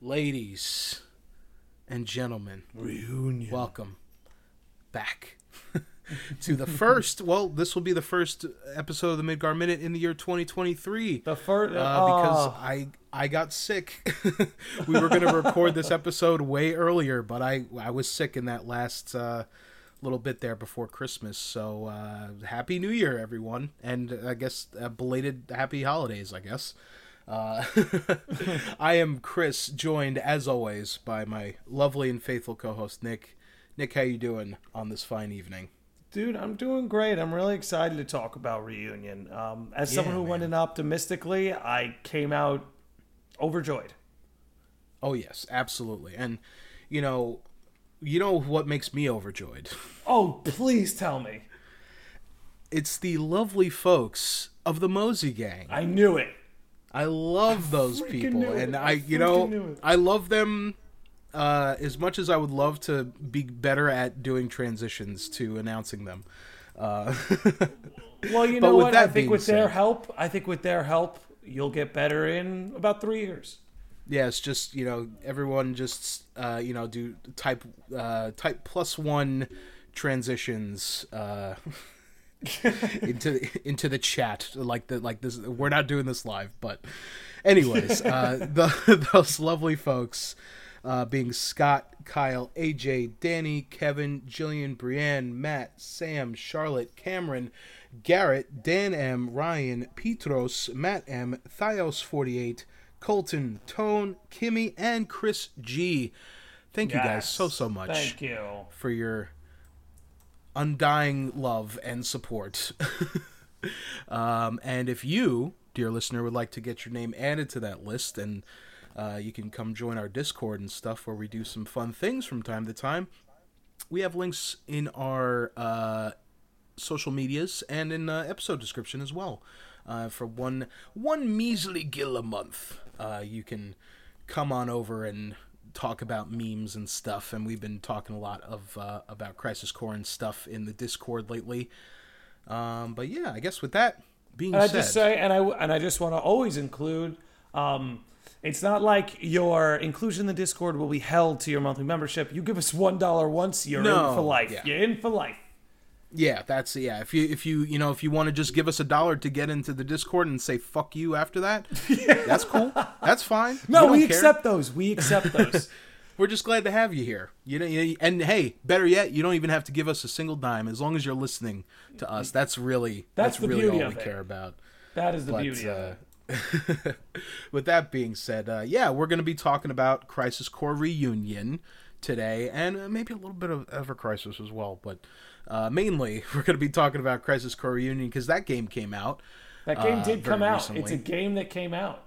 ladies and gentlemen, Reunion. welcome back to the first. Well, this will be the first episode of the Midgar Minute in the year 2023. The first Uh, because I I got sick. we were going to record this episode way earlier, but I I was sick in that last uh, little bit there before Christmas. So uh, happy New Year, everyone, and I guess uh, belated happy holidays. I guess. Uh, I am Chris, joined as always by my lovely and faithful co-host Nick. Nick, how you doing on this fine evening? dude, I'm doing great. I'm really excited to talk about reunion. Um, as someone Yeah, who went in optimistically, I came out overjoyed. Oh yes, absolutely, and you know, you know what makes me overjoyed. Oh, please tell me. It's the lovely folks of the Mosey Gang. I knew it. I love those people, and I I, you know. I love them uh, as much as I would love to be better at doing transitions to announcing them. Uh, Well, you know what? I think with their help, I think with their help, you'll get better in about three years. yeah, it's just you know everyone just uh, you know do type uh, type plus one transitions uh, into into the chat like the like this. We're not doing this live, but anyways, uh, the those lovely folks. Uh, being Scott, Kyle, AJ, Danny, Kevin, Jillian, Brienne, Matt, Sam, Charlotte, Cameron, Garrett, Dan M, Ryan, Petros, Matt M, Thios48, Colton, Tone, Kimmy, and Chris G. Thank you guys so, so much Thank you. for your undying love and support. um, and if you, dear listener, would like to get your name added to that list, and uh, you can come join our Discord and stuff where we do some fun things from time to time. We have links in our uh, social medias and in uh, episode description as well. Uh, for one one measly gill a month, uh, you can come on over and talk about memes and stuff. And we've been talking a lot of uh, about Crisis Core and stuff in the Discord lately. Um, but yeah, I guess with that being And I said, just say, and I and I just want to always include. Um, it's not like your inclusion in the Discord will be held to your monthly membership. You give us one dollar once, you're No, in for life. yeah. You're in for life. Yeah, that's yeah. If you if you you know if you want to just give us a dollar to get into the Discord and say fuck you after that, that's cool. That's fine. No, don't we accept those. We accept those. We're just glad to have you here. You know, you, and hey, better yet, you don't even have to give us a single dime as long as you're listening to us. That's really That's that's, the really beauty all of we it. care about. That is the But beauty of uh, it. with that being said, uh, yeah, we're going to be talking about Crisis Core Reunion today, and uh, maybe a little bit of Ever Crisis as well. But uh, mainly, we're going to be talking about Crisis Core Reunion because that game came out. That game uh, did come out. recently. It's a game that came out.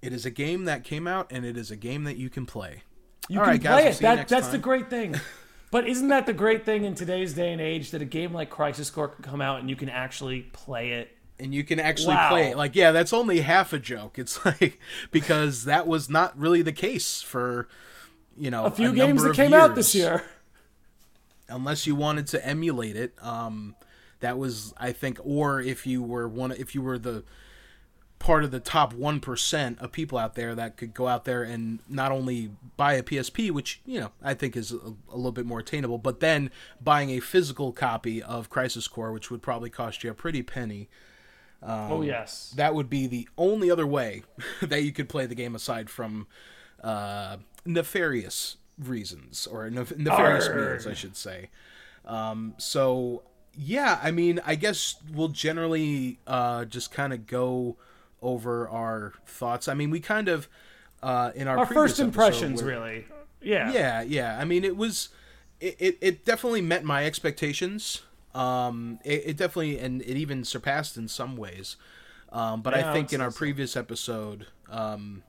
It is a game that came out, and it is a game that you can play. You All can right, guys, play we'll it. That, next that's the great thing. But isn't that the great thing in today's day and age that a game like Crisis Core can come out and you can actually play it? and you can actually Wow. play it. Like, yeah, that's only half a joke. It's like because that was not really the case for you know A few number games that came out this year. Unless you wanted to emulate it, um, that was I think, or if you were one, if you were the part of the top one percent of people out there that could go out there and not only buy a PSP, which you know I think is a, a little bit more attainable, but then buying a physical copy of Crisis Core, which would probably cost you a pretty penny. Um, oh yes. that would be the only other way that you could play the game aside from uh, nefarious reasons or nef- nefarious Arr. means, I should say. Um, so yeah, I mean, I guess we'll generally uh, just kind of go over our thoughts. I mean, we kind of uh, in our Our first impressions, really. Yeah. yeah, yeah. I mean, it was it, it, it definitely met my expectations. Um, it, it definitely and it even surpassed in some ways. Um, but Yeah, I I think in our so. previous episode, um,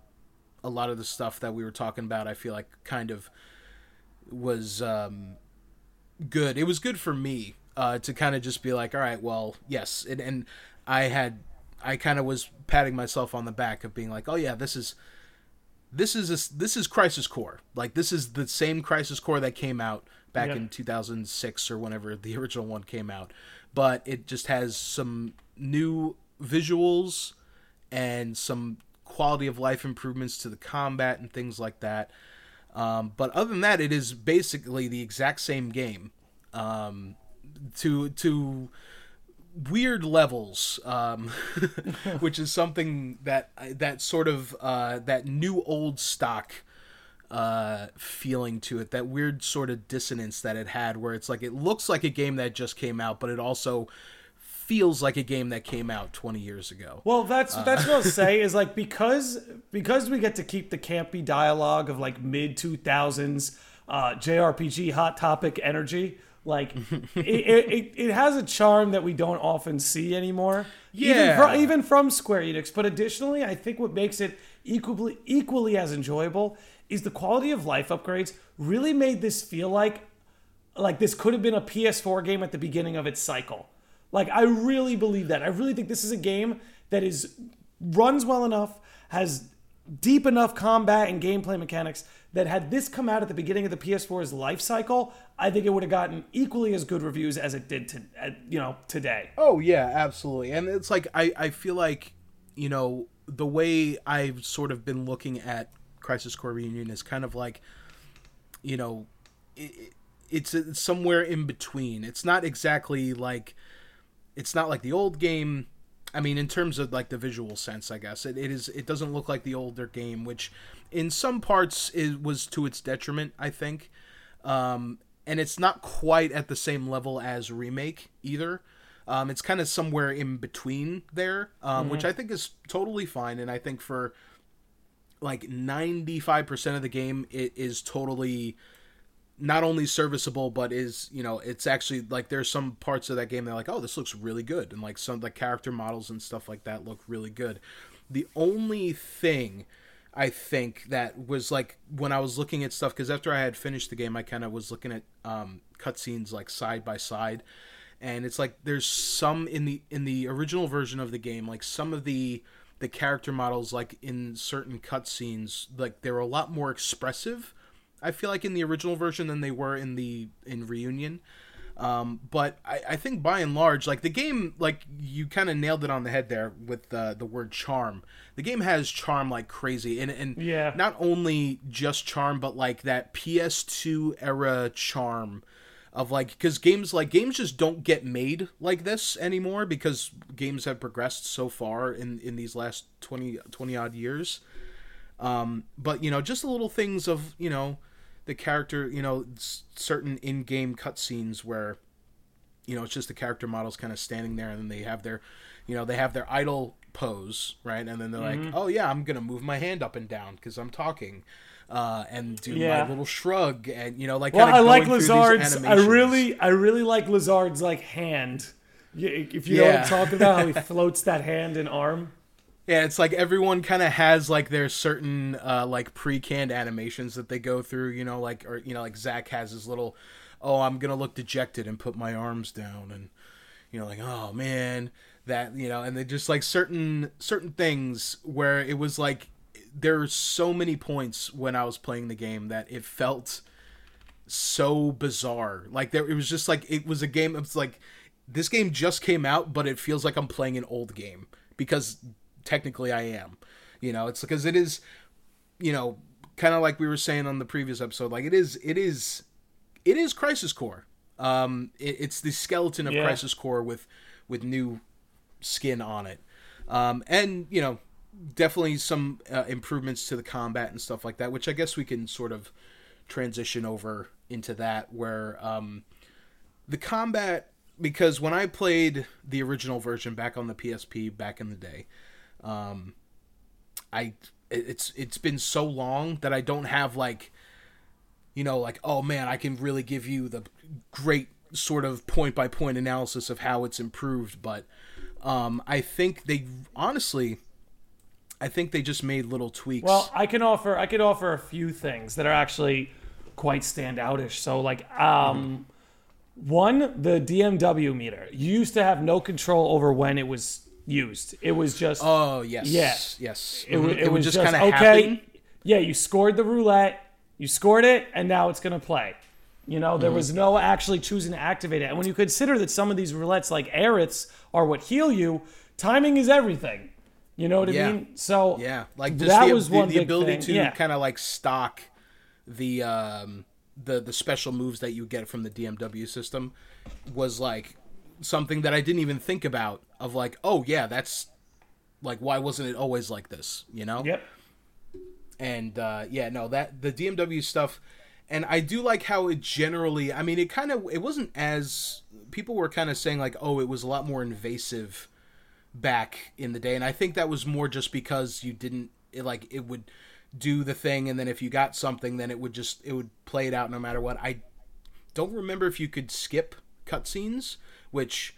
a lot of the stuff that we were talking about, I feel like kind of was um, good. It was good for me uh, to kind of just be like, all right, well, yes, and, and I had, I kind of was patting myself on the back of being like, oh yeah, this is, this is a, this is Crisis Core. Like this is the same Crisis Core that came out back Yeah. in 2006 or whenever the original one came out, but it just has some new visuals and some quality of life improvements to the combat and things like that. Um, but other than that, it is basically the exact same game. Um, to to weird levels, um, which is something that that sort of uh, that new old stock uh, feeling to it. That weird sort of dissonance that it had, where it's like it looks like a game that just came out, but it also feels like a game that came out 20 years ago. Well, that's that's what I'll say is like because because we get to keep the campy dialogue of like mid 2000s uh, JRPG hot topic energy. Like it, it, it has a charm that we don't often see anymore. even, Yeah. even from Square Enix. But additionally, I think what makes it equally equally as enjoyable is the quality of life upgrades. Really made this feel like like this could have been a PS4 game at the beginning of its cycle. Like I really believe that. I really think this is a game that is runs well enough, has deep enough combat and gameplay mechanics that had this come out at the beginning of the PS4's life cycle, I think it would have gotten equally as good reviews as it did to you know today. Oh yeah, absolutely. And it's like I I feel like you know the way I've sort of been looking at Crisis Core Reunion is kind of like you know it, it's somewhere in between. It's not exactly like it's not like the old game. I mean, in terms of like the visual sense, I guess it, it is. It doesn't look like the older game, which in some parts was to its detriment. I think, um, and it's not quite at the same level as remake either. Um, it's kind of somewhere in between there, um, which I think is totally fine. And I think for like ninety five percent of the game, it is totally not only serviceable but is you know it's actually like there's some parts of that game that like oh this looks really good and like some of the character models and stuff like that look really good. The only thing i think that was like when i was looking at stuff because after i had finished the game i kind of was looking at um cutscenes like side by side. And it's like there's some in the in the original version of the game like some of the the character models like in certain cutscenes like they're a lot more expressive I feel like in the original version than they were in the in Reunion. Um, but I, I think by and large, like the game, like you kind of nailed it on the head there with the the word charm. The game has charm like crazy, and and Yeah. not only just charm, but like that PS2 era charm of like because games like games just don't get made like this anymore because games have progressed so far in in these last 20 20 odd years um, but you know, just the little things of you know the character, you know, s- certain in-game cutscenes where you know it's just the character models kind of standing there, and then they have their, you know, they have their idle pose, right, and then they're like, oh yeah, I'm gonna move my hand up and down because I'm talking. Uh, and do Yeah. my little shrug, and you know, like Well, I like Lazard's. I really, I really like Lazard's like hand. If you know what I'm talking about, how he floats that hand and arm. Yeah, it's like everyone kind of has like their certain uh, like pre-canned animations that they go through. You know, like or you know, like Zack has his little, oh, I'm gonna look dejected and put my arms down, and you know, like oh man, that you know, and they just like certain certain things where it was like there are so many points when I was playing the game that it felt so bizarre. Like there, it was just like it was a game. It's like this game just came out, but it feels like I'm playing an old game because technically I am. You know, it's because it is, you know, kind of like we were saying on the previous episode. Like it is, it is, it is Crisis Core. Um, it, it's the skeleton of Yeah. Crisis Core with with new skin on it, um, and you know, definitely some uh, improvements to the combat and stuff like that. Which I guess we can sort of transition over into that where um, the combat because when I played the original version back on the PSP back in the day, um, I it's it's been so long that I don't have like you know like oh man I can really give you the great sort of point by point analysis of how it's improved, but um, I think they honestly. I think they just made little tweaks. Well, I can offer I could offer a few things that are actually quite standoutish. So like um one, the DMW meter. You used to have no control over when it was used. It was just oh yes, yes, yes. it, it, would was just, kind of okay. happen. Yeah, you scored the roulette, you scored it, and now it's gonna play. You know, there was no actually choosing to activate it. And when you consider that some of these roulettes, like Aeriths, are what heal you, timing is everything. You know what Yeah. I mean? So Yeah, like just that the, was the, one the big ability thing. to Yeah. kind of like stock the um the the special moves that you get from the DMW system was like something that I didn't even think about of like oh yeah that's like why wasn't it always like this you know Yep. and uh, yeah, no, that the DMW stuff, and I do like how it generally. I mean, it kind of it wasn't as people were kind of saying like, oh, it was a lot more invasive back in the day, and I think that was more just because you didn't it, like it would do the thing, and then if you got something, then it would just it would play it out no matter what. I don't remember if you could skip cutscenes, which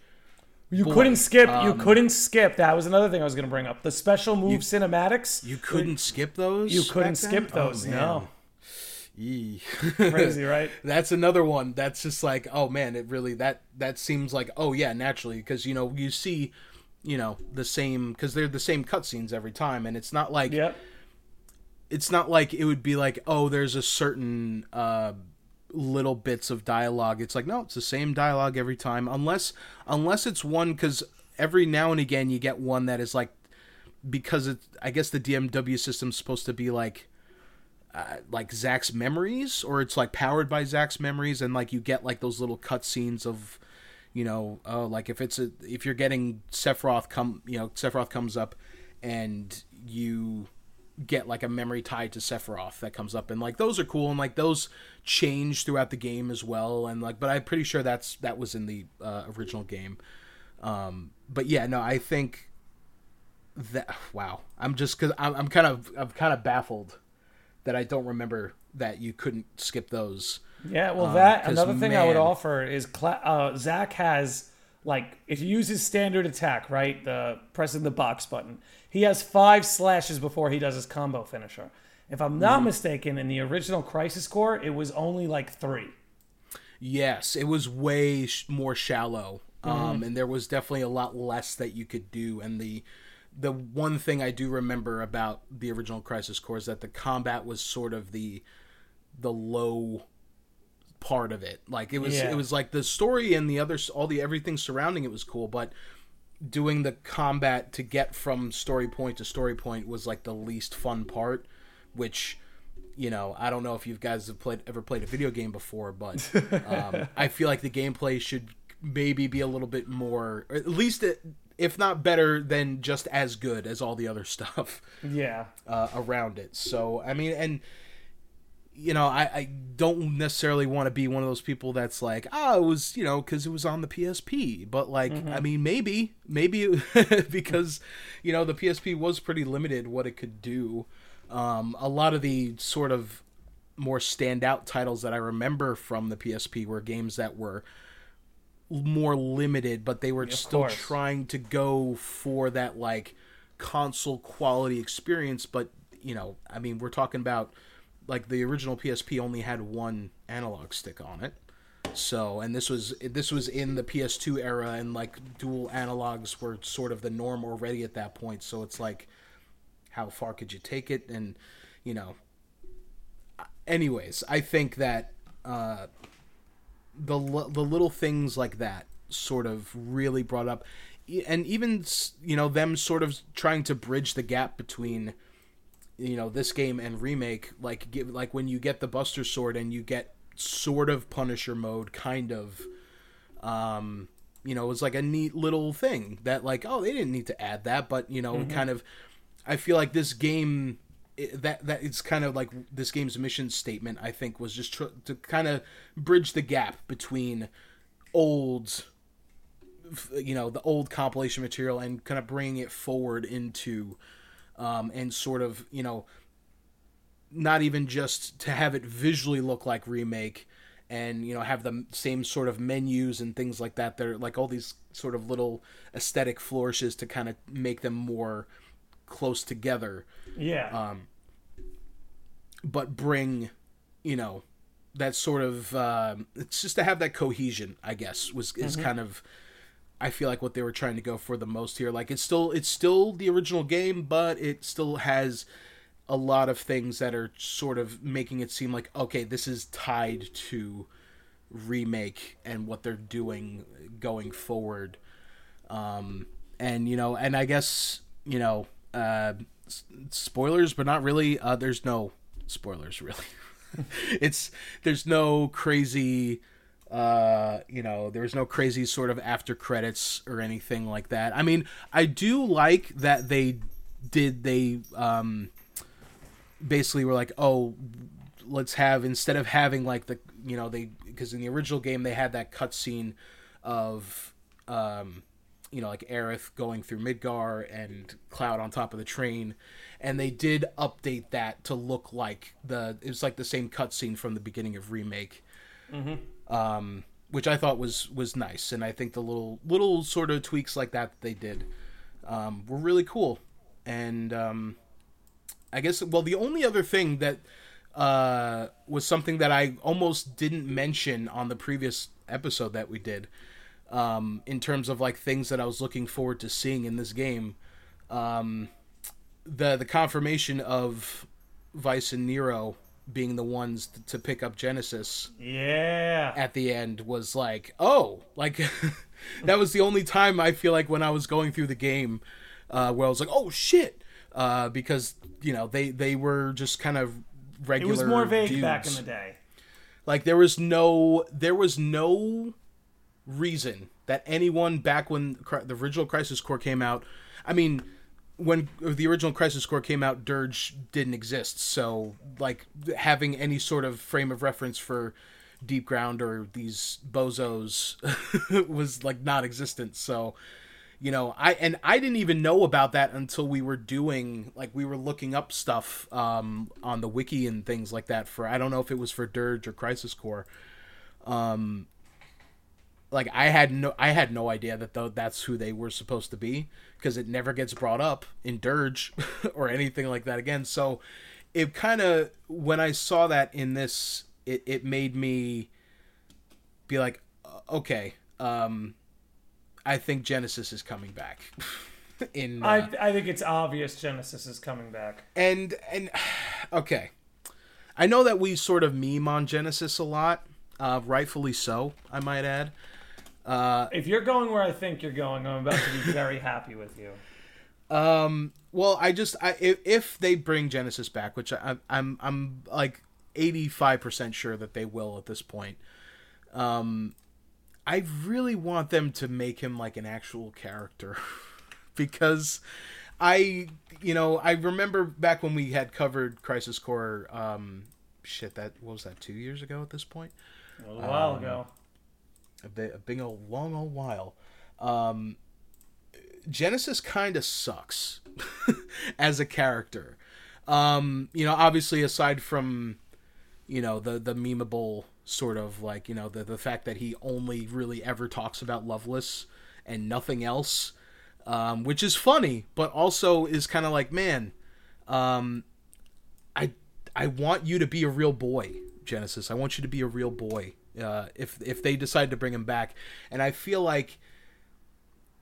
You Boy, couldn't skip. you um, couldn't skip. That was another thing I was going to bring up. The special move cinematics. you couldn't skip those. You couldn't skip Oh, those. man. no. Yee. Crazy, right? that's another one that's just like oh man it really that that seems like oh yeah naturally because you know you see you know the same because they're the same cutscenes every time and it's not like Yep. it's not like it would be like oh there's a certain uh little bits of dialogue. It's like no it's the same dialogue every time unless unless it's one because every now and again you get one that is like because it i guess the dmw system's supposed to be like uh, like Zack's memories, or it's like powered by Zack's memories, and like you get like those little cutscenes of, you know, uh, like if it's a if you're getting Sephiroth come, you know, Sephiroth comes up, and you get like a memory tied to Sephiroth that comes up, and like those are cool, and like those change throughout the game as well, and like, but I'm pretty sure that's that was in the uh, original game. Um, but yeah, no, I think that wow, I'm just because I'm, I'm kind of I'm kind of baffled that I don't remember that you couldn't skip those. Yeah, well, Um, that another thing I would offer is cla- uh, Zack has like if you use his standard attack, right, the pressing the box button, he has five slashes before he does his combo finisher. If I'm not Mm-hmm. mistaken, in the original Crisis Core, it was only like three. Yes, it was way sh- more shallow, um, and there was definitely a lot less that you could do. And the the one thing I do remember about the original Crisis Core is that the combat was sort of the the low part of it. Like it was Yeah. it was like the story and the other all the everything surrounding it was cool, but doing the combat to get from story point to story point was like the least fun part, which you know, I don't know if you guys have played ever played a video game before, but um, I feel like the gameplay should maybe be a little bit more, or at least it, if not better than just as good as all the other stuff Yeah, uh, around it. So I mean, and you know, I, I don't necessarily want to be one of those people that's like, oh, it was you know because it was on the PSP, but like, I mean, maybe, maybe because you know the PSP was pretty limited what it could do. Um, a lot of the sort of more standout titles that I remember from the PSP were games that were more limited, but they were still course. trying to go for that like console quality experience. But you know, I mean, we're talking about like the original PSP only had one analog stick on it. So, and this was this was in the PS2 era, and like dual analogs were sort of the norm already at that point. So it's like, how far could you take it? And you know, anyways, I think that uh, the the little things like that sort of really brought up, and even you know them sort of trying to bridge the gap between you know this game and remake like give like when you get the buster sword and you get sort of punisher mode kind of um you know it was like a neat little thing that like oh they didn't need to add that but you know kind of i feel like this game i- that that it's kind of like this game's mission statement i think was just tr- to kind of bridge the gap between old you know the old compilation material and kind of bringing it forward into um, and sort of you know not even just to have it visually look like remake and you know have the same sort of menus and things like that they're like all these sort of little aesthetic flourishes to kind of make them more close together yeah, um, but bring you know that sort of um, it's just to have that cohesion i guess was is kind of i feel like what they were trying to go for the most here. Like it's still it's still the original game but it still has a lot of things that are sort of making it seem like okay this is tied to remake and what they're doing going forward. Um and you know and i guess you know uh, spoilers, but not really. Uh, there's no spoilers really. it's there's no crazy uh you know there's no crazy sort of after credits or anything like that i mean i do like that they did they um basically were like oh let's have instead of having like the you know they because in the original game they had that cutscene of um you know like Aerith going through Midgar and Cloud on top of the train. And they did update that to look like the it was like the same cutscene from the beginning of remake. Um, which I thought was was nice, and I think the little little sort of tweaks like that, that they did um, were really cool. And um, I guess well, the only other thing that uh, was something that I almost didn't mention on the previous episode that we did, um, in terms of like things that I was looking forward to seeing in this game, um, the the confirmation of Vice and Nero being the ones t- to pick up Genesis Yeah. at the end was like, oh, like that was the only time I feel like when I was going through the game uh, where I was like, oh shit, uh, because you know they they were just kind of It regular. was more vague back in the day. Like there was no there was no reason that anyone back when the original Crisis Core came out. I mean, when the original Crisis Core came out, Dirge didn't exist. So like having any sort of frame of reference for Deep Ground or these bozos was like non-existent. So you know i and i didn't even know about that until we were doing like we were looking up stuff um on the wiki and things like that for i don't know if it was for dirge or crisis core um like i had no i had no idea that though that's who they were supposed to be because it never gets brought up in dirge or anything like that again so it kind of when i saw that in this it, it made me be like okay um I think Genesis is coming back. In uh, I I think it's obvious Genesis is coming back. and and okay, I know that we sort of meme on Genesis a lot, uh, rightfully so. I might add. Uh, If you're going where I think you're going, I'm about to be very happy with you. um, well, I just I if, if they bring Genesis back, which I, I'm I'm like eighty five percent sure that they will at this point. Um, I really want them to make him like an actual character because I, you know, I remember back when we had covered Crisis Core. Um, shit, that what was that two years ago at this point? A little while Um, ago. A bit, a big old long old while. Um, Genesis kind of sucks as a character. Um, you know, obviously aside from you know the the memeable sort of like you know the the fact that he only really ever talks about Loveless and nothing else, um, which is funny, but also is kind of like man, um, I I want you to be a real boy, Genesis. I want you to be a real boy. Uh, if if they decide to bring him back, and I feel like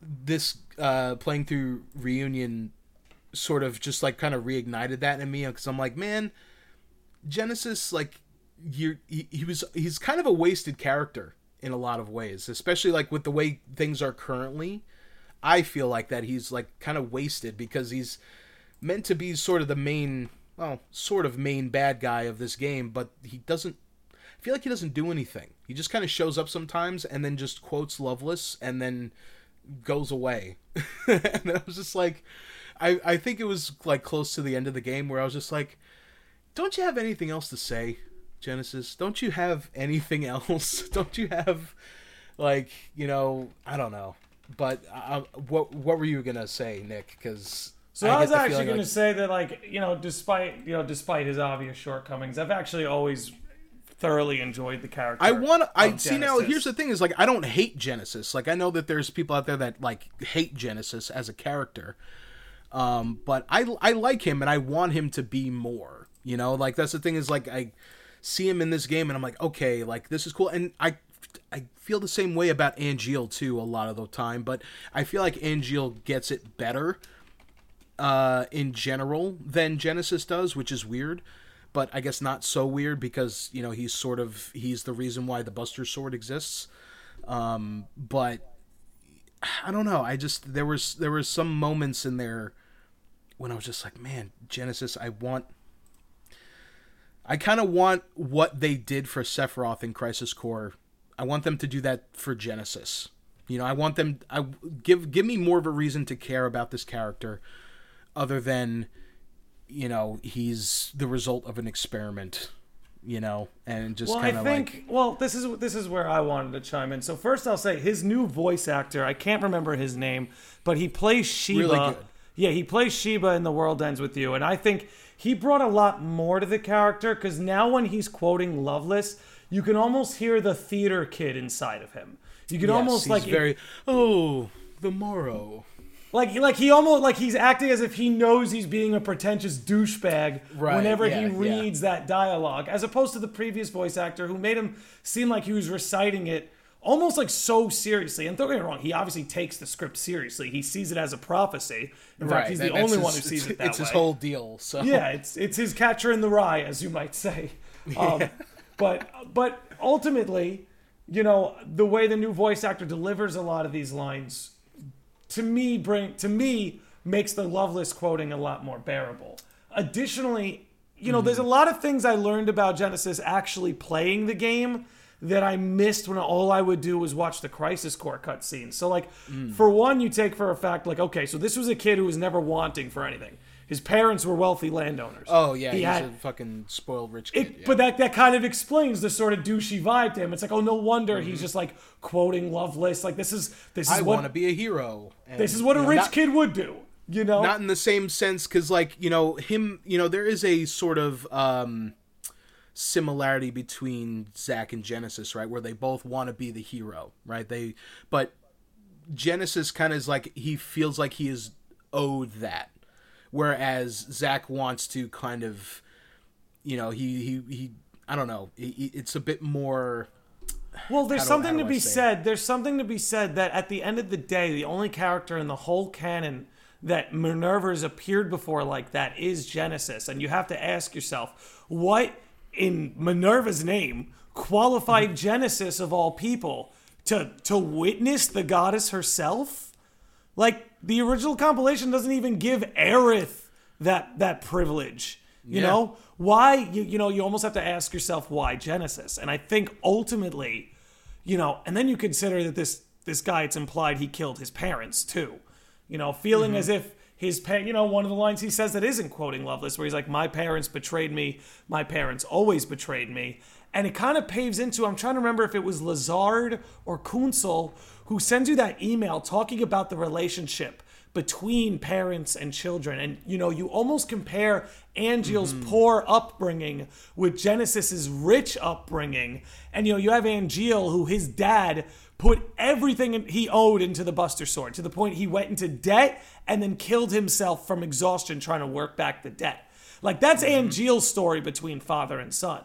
this uh, playing through reunion sort of just like kind of reignited that in me because I'm like, man, Genesis like you he, he was he's kind of a wasted character in a lot of ways, especially like with the way things are currently. I feel like that he's like kind of wasted because he's meant to be sort of the main, well, sort of main bad guy of this game, but he doesn't. I feel like he doesn't do anything. He just kind of shows up sometimes and then just quotes Loveless and then goes away. and I was just like, I I think it was like close to the end of the game where I was just like, don't you have anything else to say, Genesis? Don't you have anything else? don't you have like you know I don't know. But uh, what what were you gonna say, Nick? Because So I, was actually going to say that, like, you know, despite you know, despite his obvious shortcomings, I've actually always thoroughly enjoyed the character. I want I see now. Here's the thing: is like I don't hate Genesis. Like I know that there's people out there that like hate Genesis as a character, um, but I I like him and I want him to be more. You know, like that's the thing is like I see him in this game and I'm like, okay, like this is cool, and I I feel the same way about Angeal too a lot of the time, but I feel like Angeal gets it better uh, in general than Genesis does, which is weird. But I guess not so weird because you know he's sort of he's the reason why the Buster Sword exists. Um, but I don't know. I just there was there was some moments in there when I was just like, man, Genesis, I want. I kind of want what they did for Sephiroth in Crisis Core. I want them to do that for Genesis. You know, I want them. I give give me more of a reason to care about this character, other than, you know, he's the result of an experiment. You know, and just Well, kind I of think like well, this is this is where I wanted to chime in. So first, I'll say his new voice actor. I can't remember his name, but he plays Sheba. Really good. Yeah, he plays Sheba in The World Ends with You, and I think he brought a lot more to the character because now when he's quoting Loveless, you can almost hear the theater kid inside of him. You can yes, almost he's like very oh the morrow. Like like he almost like he's acting as if he knows he's being a pretentious douchebag Right, whenever yeah, he yeah. reads that dialogue, as opposed to the previous voice actor who made him seem like he was reciting it almost like so seriously. And don't get me wrong, he obviously takes the script seriously. He sees it as a prophecy. In fact, he's the that- that's only his- one who sees it that It's his whole deal. So yeah, it's it's his catcher in the rye, as you might say. Um, but but ultimately, you know, the way the new voice actor delivers a lot of these lines, to me bring to me makes the Loveless quoting a lot more bearable. Additionally, you know, there's a mm-hmm. lot of things I learned about Genesis actually playing the game that I missed when all I would do was watch the Crisis Core cutscenes. So, like, mm. for one, you take for a fact, like, okay, so this was a kid who was never wanting for anything. His parents were wealthy landowners. Oh yeah, He he's had- a fucking spoiled rich kid. it, yeah. But that, that kind of explains the sort of douchey vibe to him. It's like, oh, no wonder Mm-hmm. he's just like quoting Loveless. Like this is this is I want to be a hero. And, this is what a know, rich not, kid would do. You know, Not in the same sense, because like you know him. You know there is a sort of um, similarity between Zack and Genesis, right? Where they both want to be the hero, right? They, but Genesis kind of is like he feels like he is owed that, whereas Zack wants to kind of, you know, he he he. I don't know. It's a bit more. Well, there's do- something to be it? said. There's something to be said that at the end of the day, the only character in the whole canon that Minerva's appeared before like that is Genesis. And you have to ask yourself, what in Minerva's name qualified Mm-hmm. Genesis of all people to to witness the goddess herself? Like the original compilation doesn't even give Aerith that that privilege. You Yeah. know why? You you know you almost have to ask yourself why Genesis. And I think ultimately, you know, and then you consider that this this guy it's implied he killed his parents too. You know, feeling Mm-hmm. as if his pa- you know one of the lines he says that isn't quoting Loveless, where he's like, "My parents betrayed me. My parents always betrayed me." And it kind of paves into I'm trying to remember if it was Lazard or Kunsel who sends you that email talking about the relationship between parents and children. And you know, you almost compare Angeal's mm-hmm. poor upbringing with Genesis's rich upbringing. And you know, you have Angeal who his dad put everything he owed into the Buster Sword to the point he went into debt and then killed himself from exhaustion trying to work back the debt. Like that's mm-hmm. Angeal's story between father and son.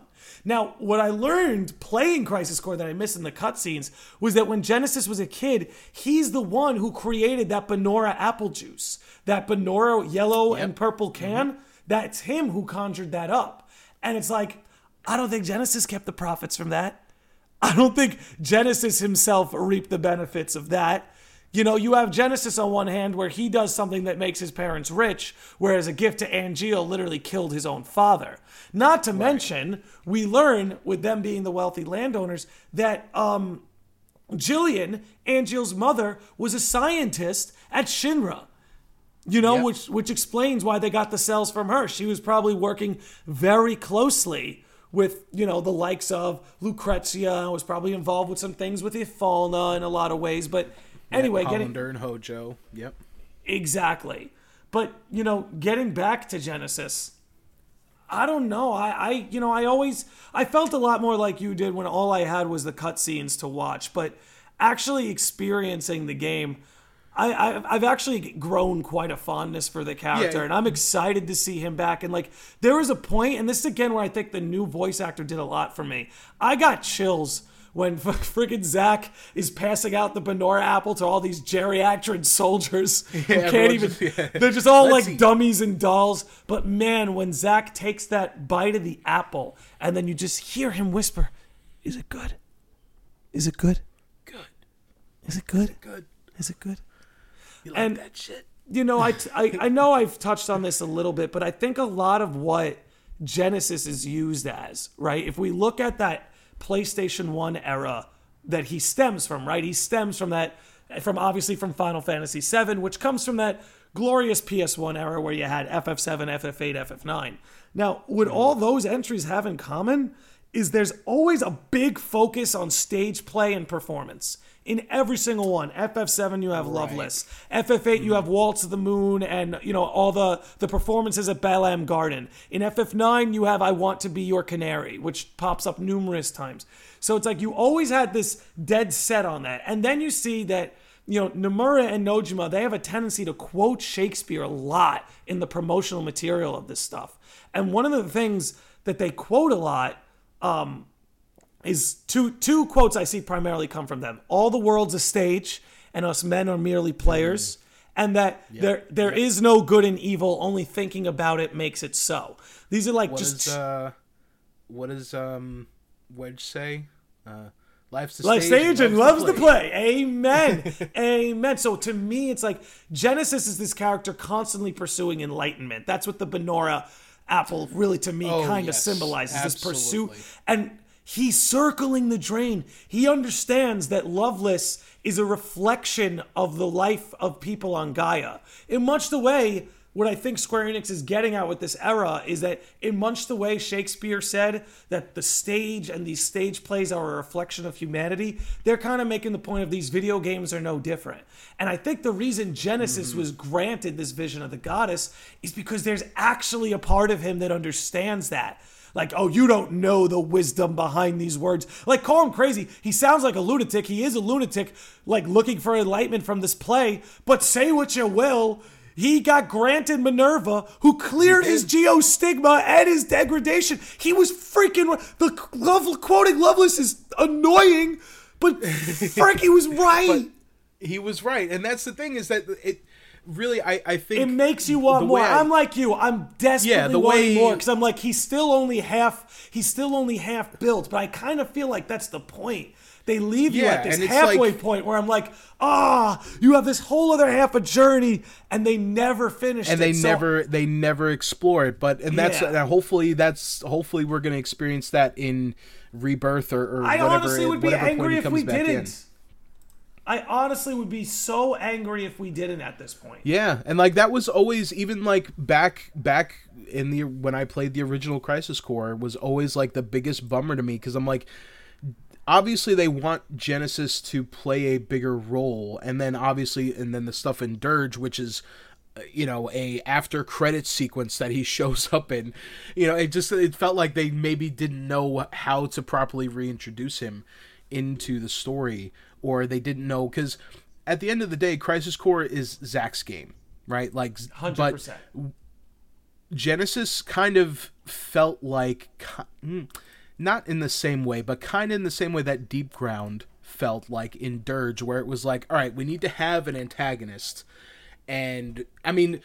Now, what I learned playing Crisis Core that I missed in the cutscenes was that when Genesis was a kid, he's the one who created that Banora apple juice, that Banora yellow and purple mm-hmm. can. That's him who conjured that up. And it's like, I don't think Genesis kept the profits from that. I don't think Genesis himself reaped the benefits of that. You know, you have Genesis on one hand where he does something that makes his parents rich, whereas a gift to Angeal literally killed his own father. Not to mention, we learn with them being the wealthy landowners that um, Gillian, Angeal's mother, was a scientist at Shinra. You know, Yep. which which explains why they got the cells from her. She was probably working very closely with, you know, the likes of Lucrezia, was probably involved with some things with Ifalna in a lot of ways. But anyway, getting and Hojo. Yep. Exactly. But, you know, getting back to Genesis, I don't know. I, I you know, I always I felt a lot more like you did when all I had was the cutscenes to watch, but actually experiencing the game, I, I I've actually grown quite a fondness for the character, Yeah. and I'm excited to see him back. And like, there was a point, and this is again where I think the new voice actor did a lot for me. I got chills when friggin' Zack is passing out the Banora apple to all these geriatric soldiers who can't even. just- yeah. They're just all Let's like eat. dummies and dolls. But man, when Zack takes that bite of the apple, and then you just hear him whisper, "Is it good? Is it good? Good. Is it good? Good. Is it good?" You like And- that shit? you know, I, I, I know I've touched on this a little bit, but I think a lot of what Genesis is used as, right? If we look at that PlayStation 1 era that he stems from, right? He stems from that, from obviously from Final Fantasy VII, which comes from that glorious PS1 era where you had FF7, FF8, FF9. Now, what all those entries have in common is there's always a big focus on stage play and performance in every single one. FF7 you have Loveless. FF8 you have Waltz of the Moon and you know all the the performances at Balamb Garden. In FF9 you have I Want to Be Your Canary, which pops up numerous times. So it's like you always had this dead set on that. And then you see that you know, Nomura and Nojima, they have a tendency to quote Shakespeare a lot in the promotional material of this stuff. And one of the things that they quote a lot um, is two two quotes I see primarily come from them. All the world's a stage, and us men are merely players. Mm. And that yeah. there there yeah. is no good and evil. Only thinking about it makes it so. These are like what just is, uh, what does um Wedge say? Uh, Life's Life stage, stage and loves, loves to play. Amen. Amen. So to me, it's like Genesis is this character constantly pursuing enlightenment. That's what the Banora apple really to me oh, kind of yes, symbolizes absolutely. this pursuit. And He's circling the drain. He understands that Loveless is a reflection of the life of people on Gaia. In much the way, what I think Square Enix is getting at with this era is that, in much the way Shakespeare said that the stage and these stage plays are a reflection of humanity, they're kind of making the point of these video games are no different. And I think the reason Genesis mm-hmm. was granted this vision of the goddess is because there's actually a part of him that understands that like, oh, you don't know the wisdom behind these words. Like, call him crazy. He sounds like a lunatic. He is a lunatic, like looking for enlightenment from this play. But say what you will, he got granted Minerva, who cleared his geostigma and his degradation. He was freaking the love quoting Loveless is annoying, but Frankie was right. But he was right, and that's the thing is that it really, I, I think it makes you want more. I, am like you. I'm desperately yeah, the wanting way, more because I'm like he's still only half. He's still only half built, but I kind of feel like that's the point. They leave you at this halfway like, point where I'm like, ah, oh, you have this whole other half a journey, and they never finish. It. And it. they so, never, they never explore it. But and that's yeah. and hopefully that's hopefully we're going to experience that in rebirth or, or I whatever, honestly would be angry if we didn't. In. I honestly would be so angry if we didn't at this point. Yeah, and like that was always even like back back in the when I played the original Crisis Core was always like the biggest bummer to me because I'm like obviously they want Genesis to play a bigger role and then obviously and then the stuff in Dirge which is uh, you know a after credit sequence that he shows up in you know it just it felt like they maybe didn't know how to properly reintroduce him into the story or they didn't know because at the end of the day, Crisis Core is Zack's game, right? Like, 100%. but Genesis kind of felt like, hmm, not in the same way, but kind of in the same way that Deep Ground felt like in Dirge, where it was like, all right, we need to have an antagonist. And I mean,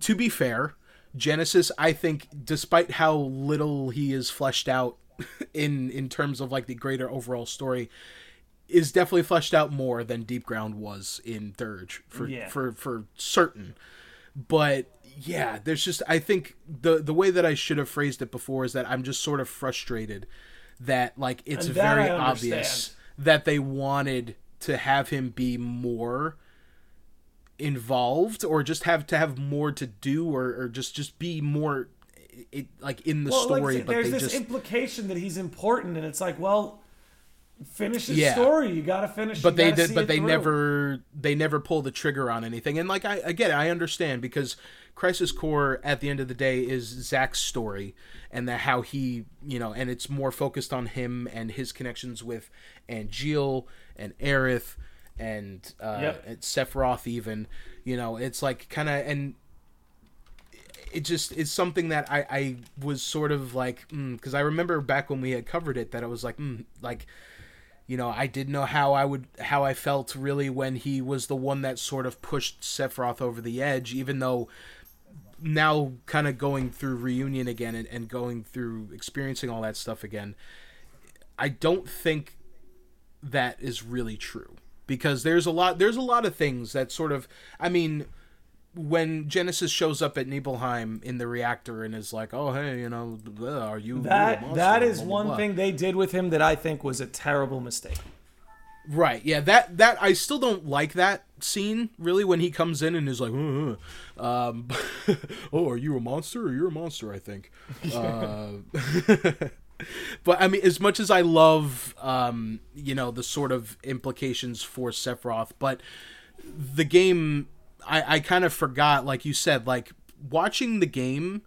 to be fair, Genesis, I think, despite how little he is fleshed out in in terms of like the greater overall story, is definitely fleshed out more than Deep Ground was in Dirge for yeah. for for certain. But yeah, there's just I think the the way that I should have phrased it before is that I'm just sort of frustrated that like it's that very obvious that they wanted to have him be more involved or just have to have more to do or, or just just be more it like in the well, story like, but there's this just... implication that he's important and it's like well finish the yeah. story. You got to finish. But they did. But they through. never. They never pull the trigger on anything. And like I again, I understand because Crisis Core at the end of the day is Zack's story and that how he you know and it's more focused on him and his connections with Angeal and Aerith and uh yep. and Sephiroth even you know it's like kind of and it just is something that I, I was sort of like because mm, I remember back when we had covered it that I was like mm, like you know, I didn't know how I would how I felt really when he was the one that sort of pushed Sephiroth over the edge, even though now kind of going through reunion again and, and going through experiencing all that stuff again, I don't think that is really true because there's a lot there's a lot of things that sort of I mean when Genesis shows up at Nibelheim in the reactor and is like, "Oh, hey, you know, blah, are you?" That that is Blah, blah, one blah. thing they did with him that I think was a terrible mistake. Right. Yeah. That that I still don't like that scene really when he comes in and is like, "Uh, uh." um, "Oh, are you a monster? Or you're a monster?" I think. Uh, but I mean, as much as I love, um, you know, the sort of implications for Sephiroth, but the game, I, I kind of forgot, like you said, like watching the game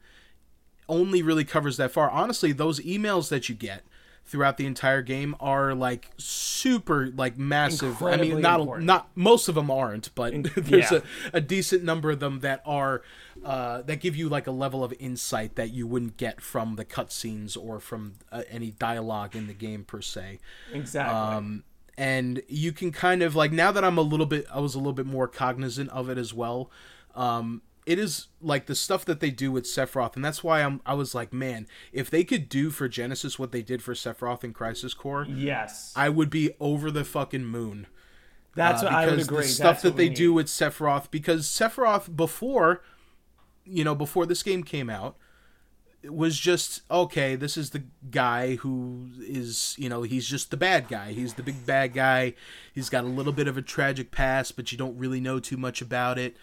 only really covers that far. Honestly, those emails that you get throughout the entire game are like super like massive. I mean, not important. not most of them aren't, but there's yeah. a, a decent number of them that are uh, that give you like a level of insight that you wouldn't get from the cutscenes or from uh, any dialogue in the game per se Exactly. um, and you can kind of like now that I'm a little bit I was a little bit more cognizant of it as well. Um, it is like the stuff that they do with Sephiroth, and that's why I'm I was like, man, if they could do for Genesis what they did for Sephiroth in Crisis Core, yes. I would be over the fucking moon. That's Uh, what I would agree. The stuff That's that they need. do with Sephiroth, because Sephiroth before, you know, before this game came out, it was just okay. This is the guy who is, you know, he's just the bad guy. He's the big bad guy. He's got a little bit of a tragic past, but you don't really know too much about it.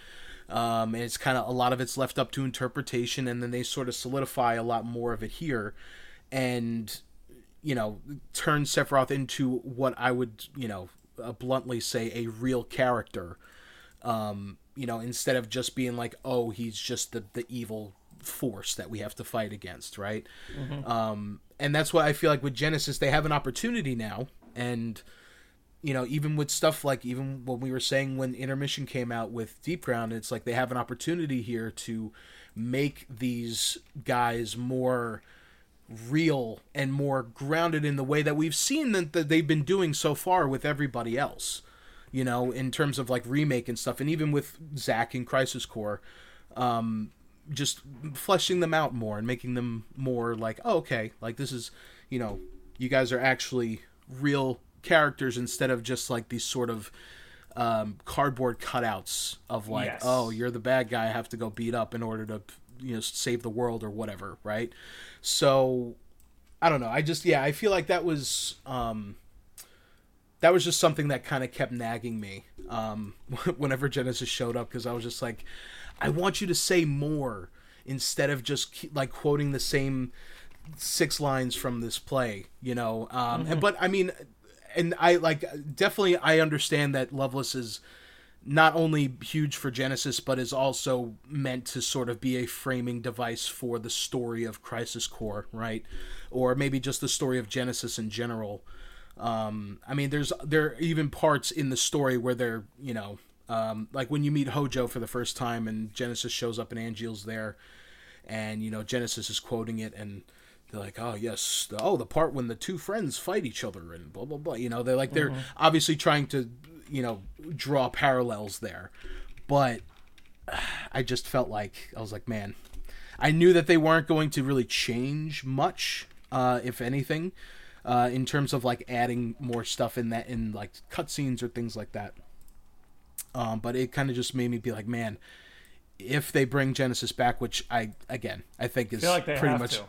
Um, and it's kind of a lot of it's left up to interpretation, and then they sort of solidify a lot more of it here, and you know, turn Sephiroth into what I would, you know, uh, bluntly say a real character. Um, you know, instead of just being like, oh, he's just the the evil force that we have to fight against, right? Um, and that's why I feel like with Genesis they have an opportunity now, and you know, even with stuff like even when we were saying when intermission came out with Deepground, it's like they have an opportunity here to make these guys more real and more grounded in the way that we've seen that, that they've been doing so far with everybody else you know in terms of like remake and stuff. And even with Zack in Crisis Core um just fleshing them out more and making them more like oh, okay like this is you know you guys are actually real characters instead of just like these sort of um, cardboard cutouts of like Yes. oh you're the bad guy I have to go beat up in order to you know save the world or whatever right so I don't know I just yeah I feel like that was um that was just something that kind of kept nagging me um, whenever Genesis showed up because I was just like, I want you to say more instead of just ke- like quoting the same six lines from this play, you know. Um, and, but I mean, and I like definitely I understand that Loveless is not only huge for Genesis, but is also meant to sort of be a framing device for the story of Crisis Core, right? Or maybe just the story of Genesis in general. Um, I mean, there's there are even parts in the story where they're you know um, like when you meet Hojo for the first time and Genesis shows up and Angeal's there, and you know Genesis is quoting it and they're like, oh yes, the, oh the part when the two friends fight each other and blah blah blah. You know, they're like they're obviously trying to you know draw parallels there, but I just felt like I was like, man, I knew that they weren't going to really change much, uh, if anything, uh, in terms of like adding more stuff in that in like cutscenes or things like that. Um, but it kind of just made me be like, man, if they bring Genesis back, which I again I think is feel like they pretty much to.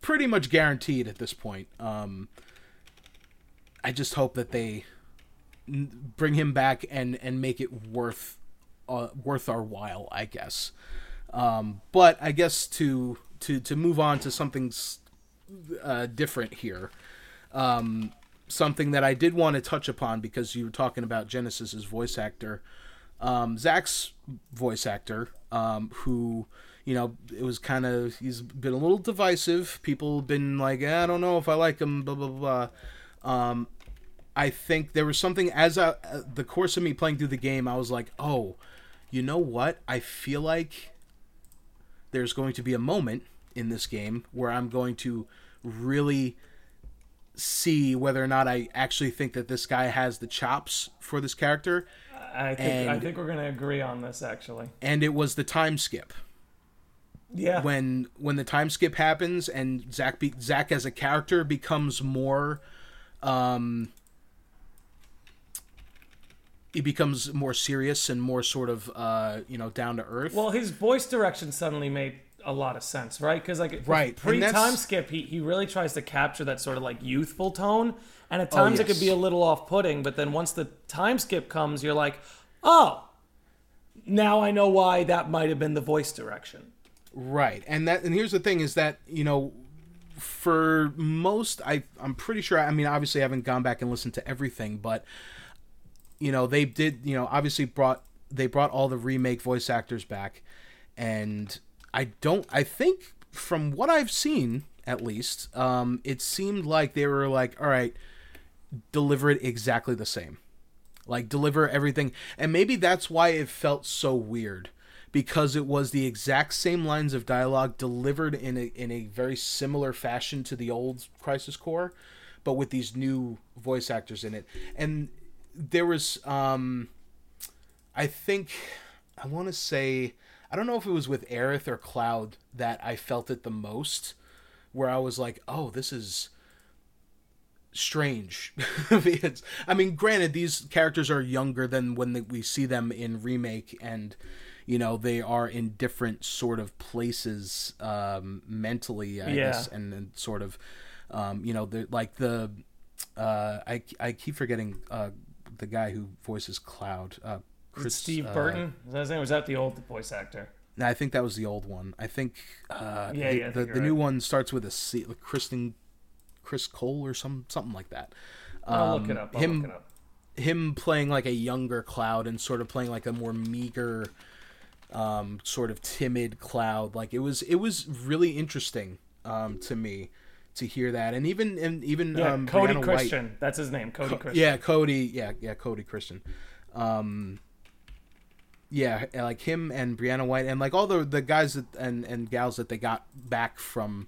Pretty much guaranteed at this point. Um, I just hope that they n- bring him back and and make it worth uh, worth our while, I guess. Um, but I guess to to to move on to something uh, different here, um, something that I did want to touch upon because you were talking about Genesis's voice actor, um, Zack's voice actor, um, who you know it was kind of he's been a little divisive. People been like, "Eh, I don't know if I like him, blah blah blah. Um, I think there was something as I, uh, the course of me playing through the game, I was like, oh, you know what? I feel like there's going to be a moment in this game where I'm going to really see whether or not I actually think that this guy has the chops for this character. I think I think we're gonna agree on this actually. And it was the time skip. Yeah. when when the time skip happens and Zack be, Zack as a character becomes more um he becomes more serious and more sort of uh, you know down to earth. Well, his voice direction suddenly made a lot of sense, right? Because like Right, pre time skip, he he really tries to capture that sort of like youthful tone, and at times it could be a little off putting. But then once the time skip comes, you're like, oh, now I know why that might have been the voice direction. Right. And that and here's the thing is that, you know, for most I I'm pretty sure I mean obviously I haven't gone back and listened to everything, but you know, they did, you know, obviously brought they brought all the remake voice actors back. And I don't I think from what I've seen at least, um it seemed like they were like, all right, deliver it exactly the same. Like deliver everything. And maybe that's why it felt so weird because it was the exact same lines of dialogue delivered in a in a very similar fashion to the old crisis core but with these new voice actors in it and there was um i think i want to say i don't know if it was with aerith or cloud that i felt it the most where i was like oh this is strange. I mean, granted, these characters are younger than when we see them in remake, and you know they are in different sort of places um, mentally, I Yeah. guess, and, and sort of, um, you know, the like the uh, I I keep forgetting uh, the guy who voices Cloud. Uh, Chris, Steve uh, Burton, is that his name? Was that the old voice actor? no, I think that was the old one. I think uh, Yeah, the, yeah, I the, think the new right. one starts with a C, like Kristen, Chris Cole or some something like that. I'll look Um, it up. I'll him look it up. him playing like a younger Cloud and sort of playing like a more meager, um, sort of timid Cloud. Like it was it was really interesting um, to me to hear that, and even and even Yeah, um, Cody Brianna White- Christian. That's his name, Cody Christian. yeah, Cody. Yeah, yeah, Cody Christian. Um, yeah, like him and Brianna White, and like all the the guys that, and and gals that they got back from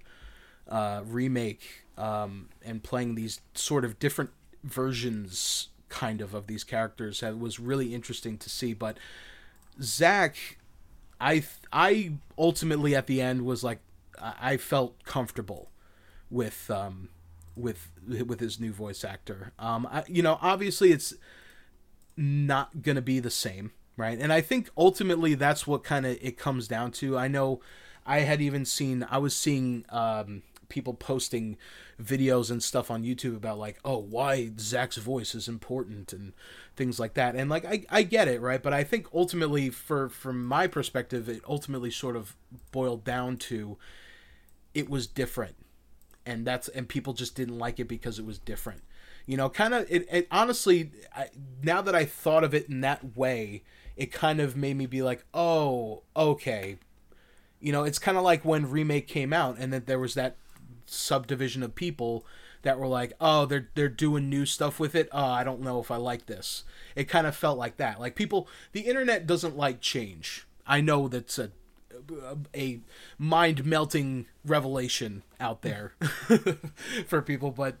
uh, remake um, and playing these sort of different versions, kind of, of these characters. That was really interesting to see. But Zack, I I ultimately at the end was like, I, I felt comfortable with um with with his new voice actor. Um, I, you know, obviously it's not gonna be the same, right? And I think ultimately that's what kind of it comes down to. I know I had even seen I was seeing um people posting videos and stuff on YouTube about like, oh, why Zack's voice is important and things like that. And like I, I get it, right? But I think ultimately for from my perspective, it ultimately sort of boiled down to it was different and that's and people just didn't like it because it was different you know kind of it, it honestly I, now that i thought of it in that way it kind of made me be like oh okay you know it's kind of like when remake came out and that there was that subdivision of people that were like oh they're they're doing new stuff with it oh i don't know if i like this it kind of felt like that like people the internet doesn't like change i know that's a a mind melting revelation out there for people but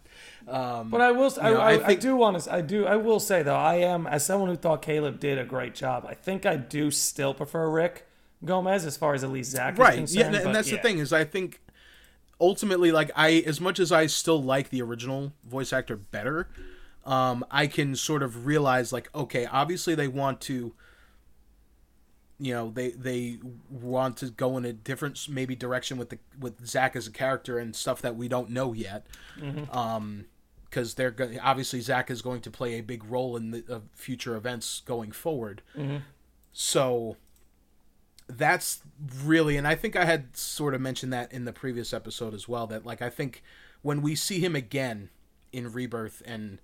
um But I will. I, know, I, I I, do want to. I do. I will say though, I am as someone who thought Caleb did a great job. I think I do still prefer Rick Gomez as far as at least Zack is right yeah concerned. and that's yeah. the thing is i think ultimately like i as much as i still like the original voice actor better um i can sort of realize like okay obviously they want to you know they they want to go in a different maybe direction with the with Zack as a character and stuff that we don't know yet. Um because they're go- obviously Zack is going to play a big role in the uh, future events going forward. So that's really and i think i had sort of mentioned that in the previous episode as well that like i think when we see him again in rebirth and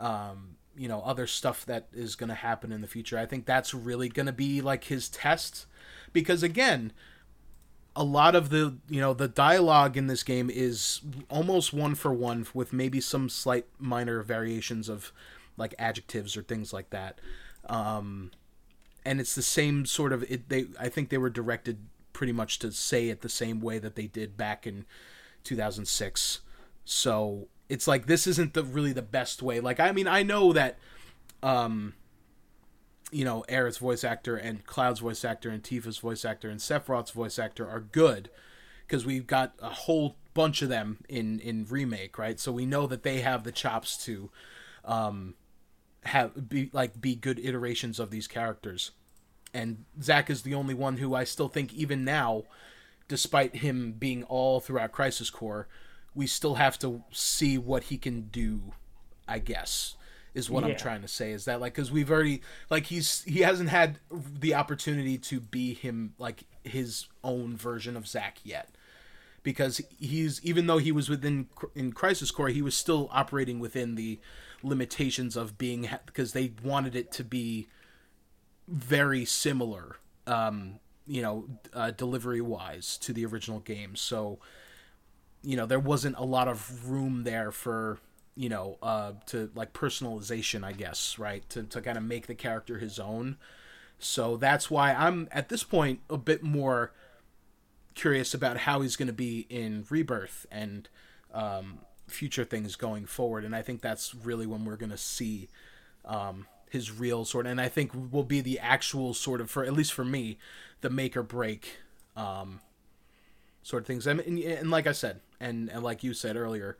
um you know other stuff that is going to happen in the future i think that's really going to be like his test. Because again a lot of the you know the dialogue in this game is almost one for one with maybe some slight minor variations of like adjectives or things like that. Um and it's the same sort of it they i think they were directed pretty much to say it the same way that they did back in 2006 so it's like this isn't the really the best way. Like i mean i know that um you know Aerith's voice actor and cloud's voice actor and tifa's voice actor and sephiroth's voice actor are good because we've got a whole bunch of them in in remake right? So we know that they have the chops to um have be like be good iterations of these characters. And Zack is the only one who I still think even now, despite him being all throughout Crisis Core, we still have to see what he can do. I guess is what Yeah. I'm trying to say. Is that like because we've already like he's he hasn't had the opportunity to be him like his own version of Zack yet because he's even though he was within in Crisis Core, he was still operating within the limitations of being because they wanted it to be very similar, um, you know, uh, delivery wise to the original game. So, you know, there wasn't a lot of room there for you know uh, to like personalization, I guess, right? To to kind of make the character his own. So that's why I'm at this point a bit more curious about how he's going to be in Rebirth and um, future things going forward. And I think that's really when we're going to see um, his real sort. And I think will be the actual sort of, for at least for me, the make or break um, sort of things. I mean, and, and like I said, and, and like you said earlier,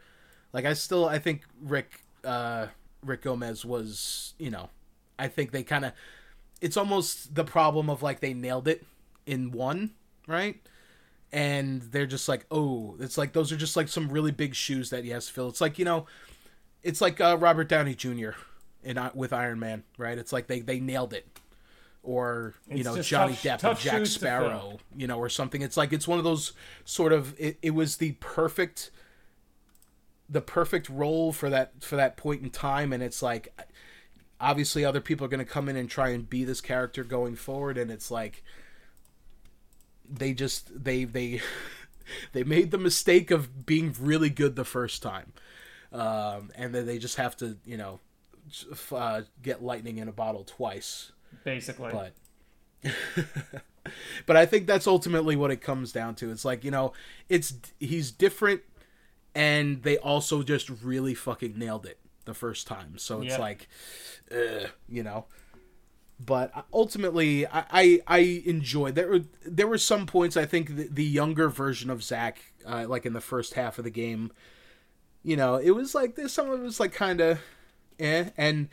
like I still I think Rick uh, Rick Gomez was you know I think they kind of it's almost the problem of like they nailed it in one right and they're just like oh it's like those are just like some really big shoes that he has to fill. It's like you know it's like uh, robert downey jr in uh, with iron man right? It's like they they nailed it. Or you It's know johnny tough- depp and jack shoes to fill. sparrow you know or something. It's like it's one of those sort of it, it was the perfect the perfect role for that for that point in time and it's like obviously other people are going to come in and try and be this character going forward and it's like they just they they they made the mistake of being really good the first time um, and then they just have to you know uh, get lightning in a bottle twice basically. but but I think that's ultimately what it comes down to. It's like you know, it's he's different, and they also just really fucking nailed it the first time. So it's Yeah. like, uh, you know. But ultimately, I, I I enjoyed there. Were, there were some points I think the, the younger version of Zack uh, like in the first half of the game, you know, it was like there's some of it was like kind of, eh, and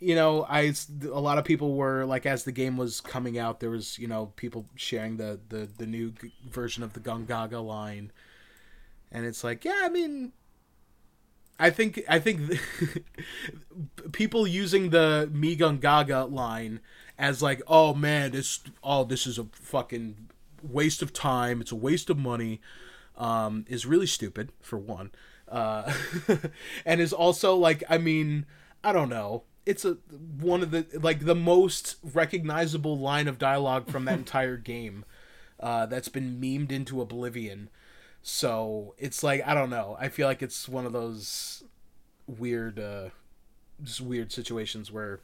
you know, I a lot of people were like as the game was coming out, there was you know people sharing the the the new version of the Gongaga line, and it's like yeah, I mean, I think I think people using the Me Gongaga line as like oh man this oh this is a fucking waste of time, it's a waste of money, um, is really stupid for one, uh, and is also like I mean I don't know. It's a one of the like the most recognizable line of dialogue from that entire game uh, that's been memed into oblivion. So it's like I don't know. I feel like it's one of those weird, uh, just weird situations where,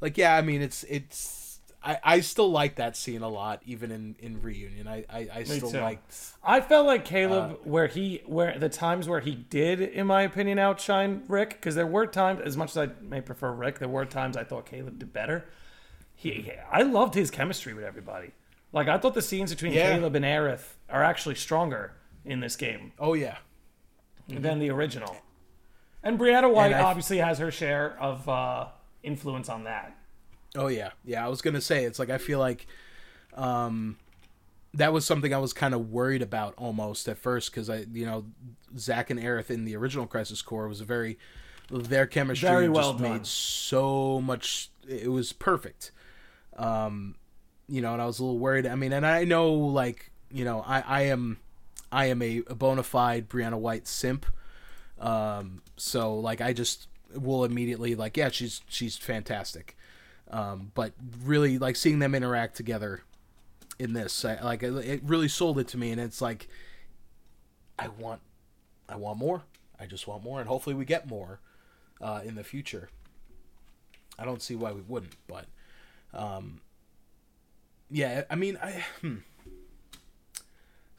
like, yeah, I mean, it's it's. I, I still like that scene a lot, even in, in reunion. I I, I still too. liked. I felt like Caleb, Uh, where he, where the times where he did, in my opinion, outshine Rick, because there were times, as much as I may prefer Rick, there were times I thought Caleb did better. He, I loved his chemistry with everybody. Like I thought the scenes between Yeah. Caleb and Aerith are actually stronger in this game Oh yeah, than the original. And Brianna White And I- obviously has her share of uh, influence on that. Oh yeah, yeah. I was gonna say it's like I feel like, um, that was something I was kind of worried about almost at first because I, you know, Zack and Aerith in the original Crisis Core was a very, their chemistry Very just well done. made so much. It was perfect. Um, you know, and I was a little worried. I mean, and I know like you know I I am, I am a, bona fide Brianna White simp. Um, so like I just will immediately like yeah she's she's fantastic um, but really like seeing them interact together in this I, like it, it really sold it to me and it's like i want i want more i just want more and hopefully we get more uh, in the future i don't see why we wouldn't but um, yeah i mean i hmm.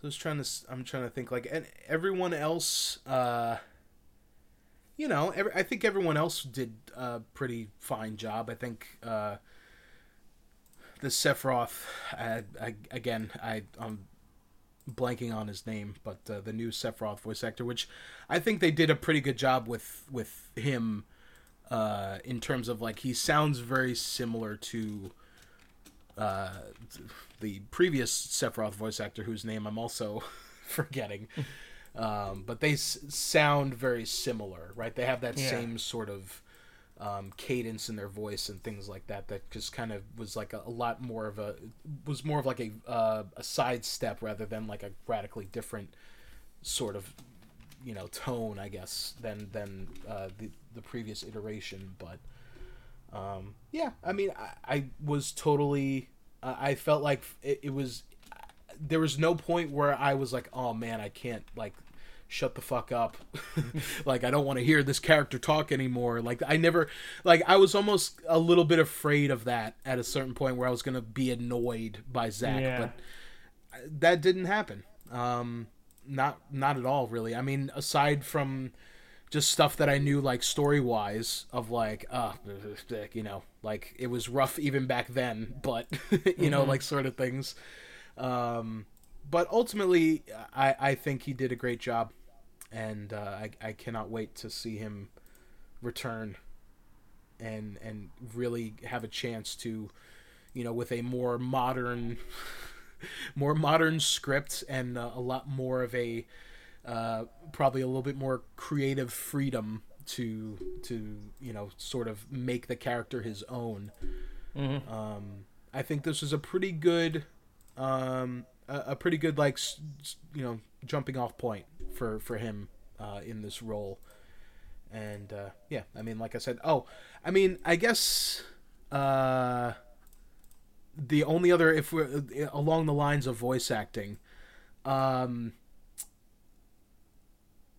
I was trying to. I'm trying to think like, and everyone else. Uh, you know, every, I think everyone else did a pretty fine job. I think uh, the Sephiroth, I, I, again, I, I'm blanking on his name, but uh, the new Sephiroth voice actor, which I think they did a pretty good job with with him uh, in terms of like he sounds very similar to uh, the previous Sephiroth voice actor, whose name I'm also forgetting. Um, but they s- sound very similar, right? They have that Yeah. same sort of um, cadence in their voice and things like that. That just kind of was like a, a lot more of a was more of like a uh, a sidestep rather than like a radically different sort of you know tone, I guess, than than uh, the the previous iteration. But um, yeah, I mean, I, I was totally. Uh, I felt like it, it was. There was no point where I was like, "Oh man, I can't like shut the fuck up." like I don't want to hear this character talk anymore. Like I never, like I was almost a little bit afraid of that at a certain point where I was gonna be annoyed by Zack, Yeah. but that didn't happen. Um, not not at all, really. I mean, aside from just stuff that I knew, like story wise, of like, uh, you know, like it was rough even back then, but you know, like sort of things. Um, but ultimately, I I think he did a great job, and uh, I I cannot wait to see him return, and and really have a chance to, you know, with a more modern more modern script and uh, a lot more of a uh, probably a little bit more creative freedom to to you know sort of make the character his own. Um, I think this is a pretty good um, a, a pretty good like you know jumping off point for for him uh, in this role. And uh, yeah, I mean, like I said, oh, I mean, I guess uh, the only other if we're uh, along the lines of voice acting um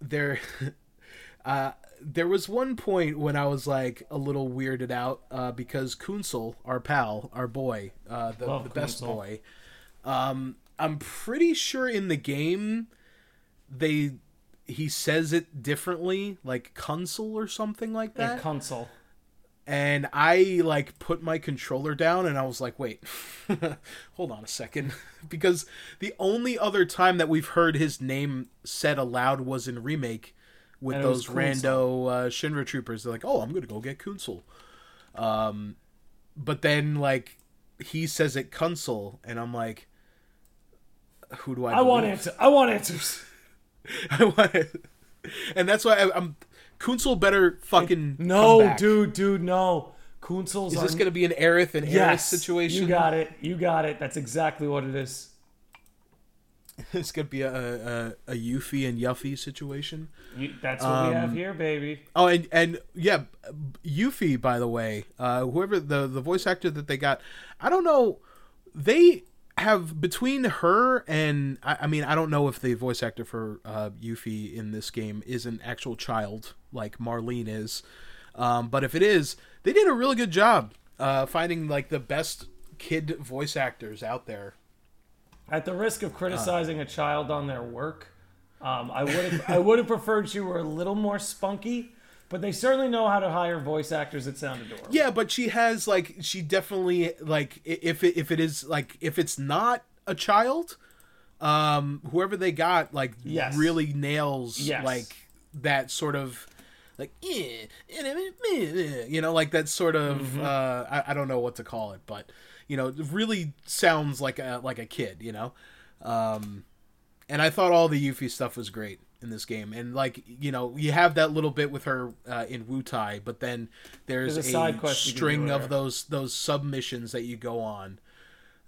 there uh there was one point when I was like a little weirded out uh, because Kunsel, our pal, our boy, uh, the, the best boy, um, I'm pretty sure in the game they he says it differently, like Kunsel or something like that. Yeah, console. And I like put my controller down and I was like, wait, hold on a second. because the only other time that we've heard his name said aloud was in Remake with And those rando uh, Shinra troopers. They're like, oh, I'm going to go get Kunsel. Um, but then, like, he says it Kunsel, and I'm like, who do I I want answers. I want answers. I want It. And that's why I, I'm. Kunsel better fucking. come No, back. dude, dude, no. Kunzel's Is this are- going to be an Aerith and Aerith yes, situation? You got it. You got it. That's exactly what it is. It's going to be a, a, a Yuffie and Yuffie situation. You, that's what we have Um, here, baby. Oh, and and yeah, Yuffie, by the way, uh, whoever the the voice actor that they got, I don't know, they have between her and I, I mean I don't know if the voice actor for uh, Yuffie in this game is an actual child like Marlene is, um, but if it is, they did a really good job uh, finding like the best kid voice actors out there. At the risk uh, of criticizing a child on their work, um, I would I would have preferred she were a little more spunky, but they certainly know how to hire voice actors that sound adorable. Yeah, but she has like she definitely like if it, if it is like if it's not a child, um, whoever they got like Yes. really nails Yes. like that sort of like eh, eh, eh, you know like that sort of Mm-hmm. uh I, I don't know what to call it, but you know it really sounds like a like a kid, you know. Um, and I thought all the Yuffie stuff was great in this game, and like you know, you have that little bit with her uh, in Wutai, but then there's, There's a a, side quest you can do string of those those submissions that you go on,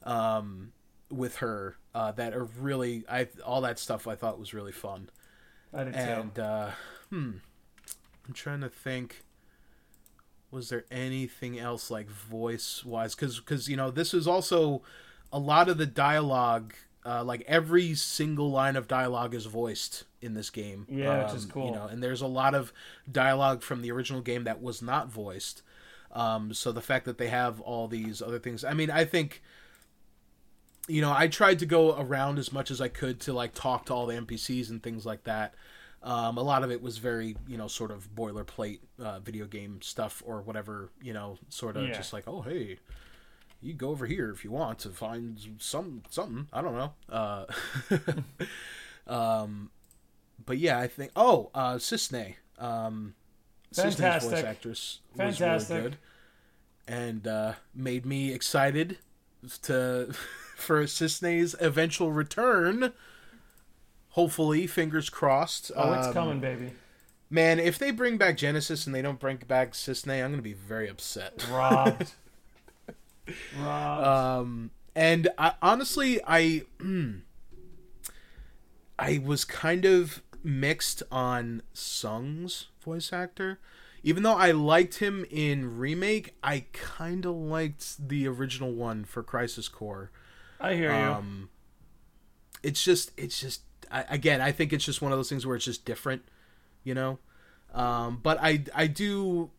um, with her uh, that are really I all that stuff I thought was really fun, I did too. and uh, hmm, I'm trying to think. Was there anything else like voice wise? Because because you know this is also a lot of the dialogue. Uh, like every single line of dialogue is voiced in this game. Yeah, which is Um, cool. You know, and there's a lot of dialogue from the original game that was not voiced. Um, so the fact that they have all these other things, I mean, I think, you know, I tried to go around as much as I could to like talk to all the NPCs and things like that. Um, a lot of it was very, you know, sort of boilerplate uh, video game stuff or whatever, you know, sort of Yeah. just like, oh hey, you go over here if you want to find some something. I don't know. Uh, um, but yeah, I think. Oh, uh, Cissnei. Um, Cissnei's voice Fantastic. actress was Fantastic. really good, and uh, made me excited to for Cissnei's eventual return. Hopefully, fingers crossed. Oh, it's Um, coming, baby. Man, if they bring back Genesis and they don't bring back Cissnei, I'm gonna be very upset. Robbed. Um, and I, honestly, I I was kind of mixed on Tseng's voice actor. Even though I liked him in remake, I kind of liked the original one for Crisis Core. I hear you. Um, it's just, it's just, I, again, I think it's just one of those things where it's just different, you know. Um, but I, I do,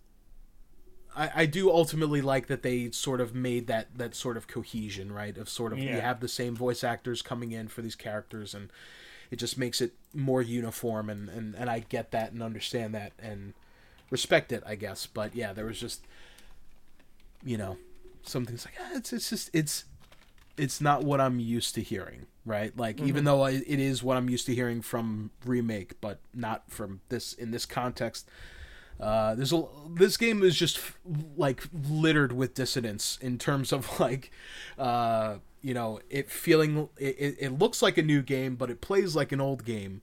I, I do ultimately like that they sort of made that that sort of cohesion, right? Of sort of you have the same voice actors coming in for these characters, and it just makes it more uniform, and and and I get that and understand that and respect it, I guess. But yeah, there was just, you know, some things like ah, it's it's just it's it's not what I'm used to hearing, right? Like even though it is what I'm used to hearing from remake, but not from this in this context. Uh, there's a this game is just like littered with dissonance in terms of like, uh, you know, it feeling it, it, looks like a new game, but it plays like an old game.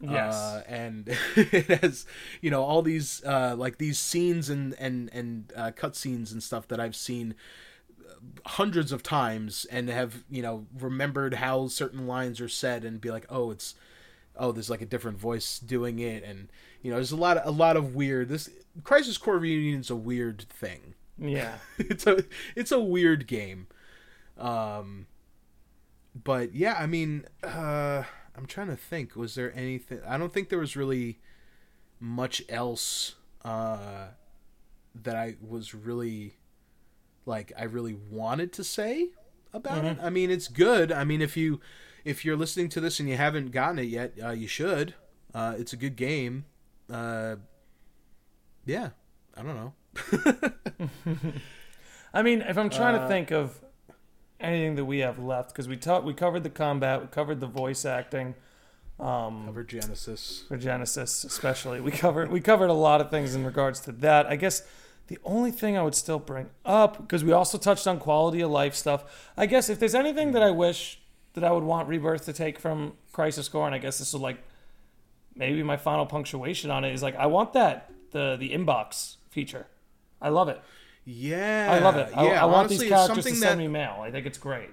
Yes. Uh, and it has, you know, all these uh, like these scenes and and and uh, cutscenes and stuff that I've seen hundreds of times and have you know remembered how certain lines are said and be like oh it's oh there's like a different voice doing it and you know there's a lot of, a lot of weird this crisis core reunion is a weird thing. Yeah. it's a it's a weird game. Um but yeah i mean uh i'm trying to think was there anything i don't think there was really much else uh that i was really like i really wanted to say about it. I mean it's good. I mean if you if you're listening to this and you haven't gotten it yet uh, you should uh it's a good game uh yeah i don't know I mean, if I'm trying Uh, to think of anything that we have left, because we talked, we covered the combat, we covered the voice acting um, cover genesis for Genesis, especially. We covered we covered a lot of things in regards to that. I guess the only thing I would still bring up, because we also touched on quality of life stuff. I guess if there's anything that I wish that I would want Rebirth to take from Crisis Core, and I guess this is like maybe my final punctuation on it is like I want that the the inbox feature. I love it. Yeah, I love it. I, yeah, I want honestly, these characters to send that me mail. I think it's great.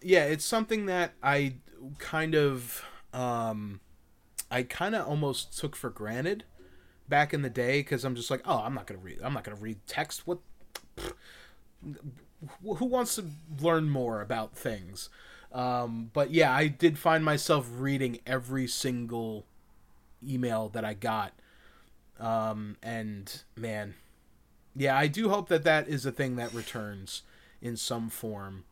yeah, it's something that I kind of um I kind of almost took for granted back in the day cuz I'm just like, "Oh, I'm not going to read I'm not to read text. What who wants to learn more about things?" Um but yeah, I did find myself reading every single email that I got. Um and man, yeah, I do hope that that is a thing that returns in some form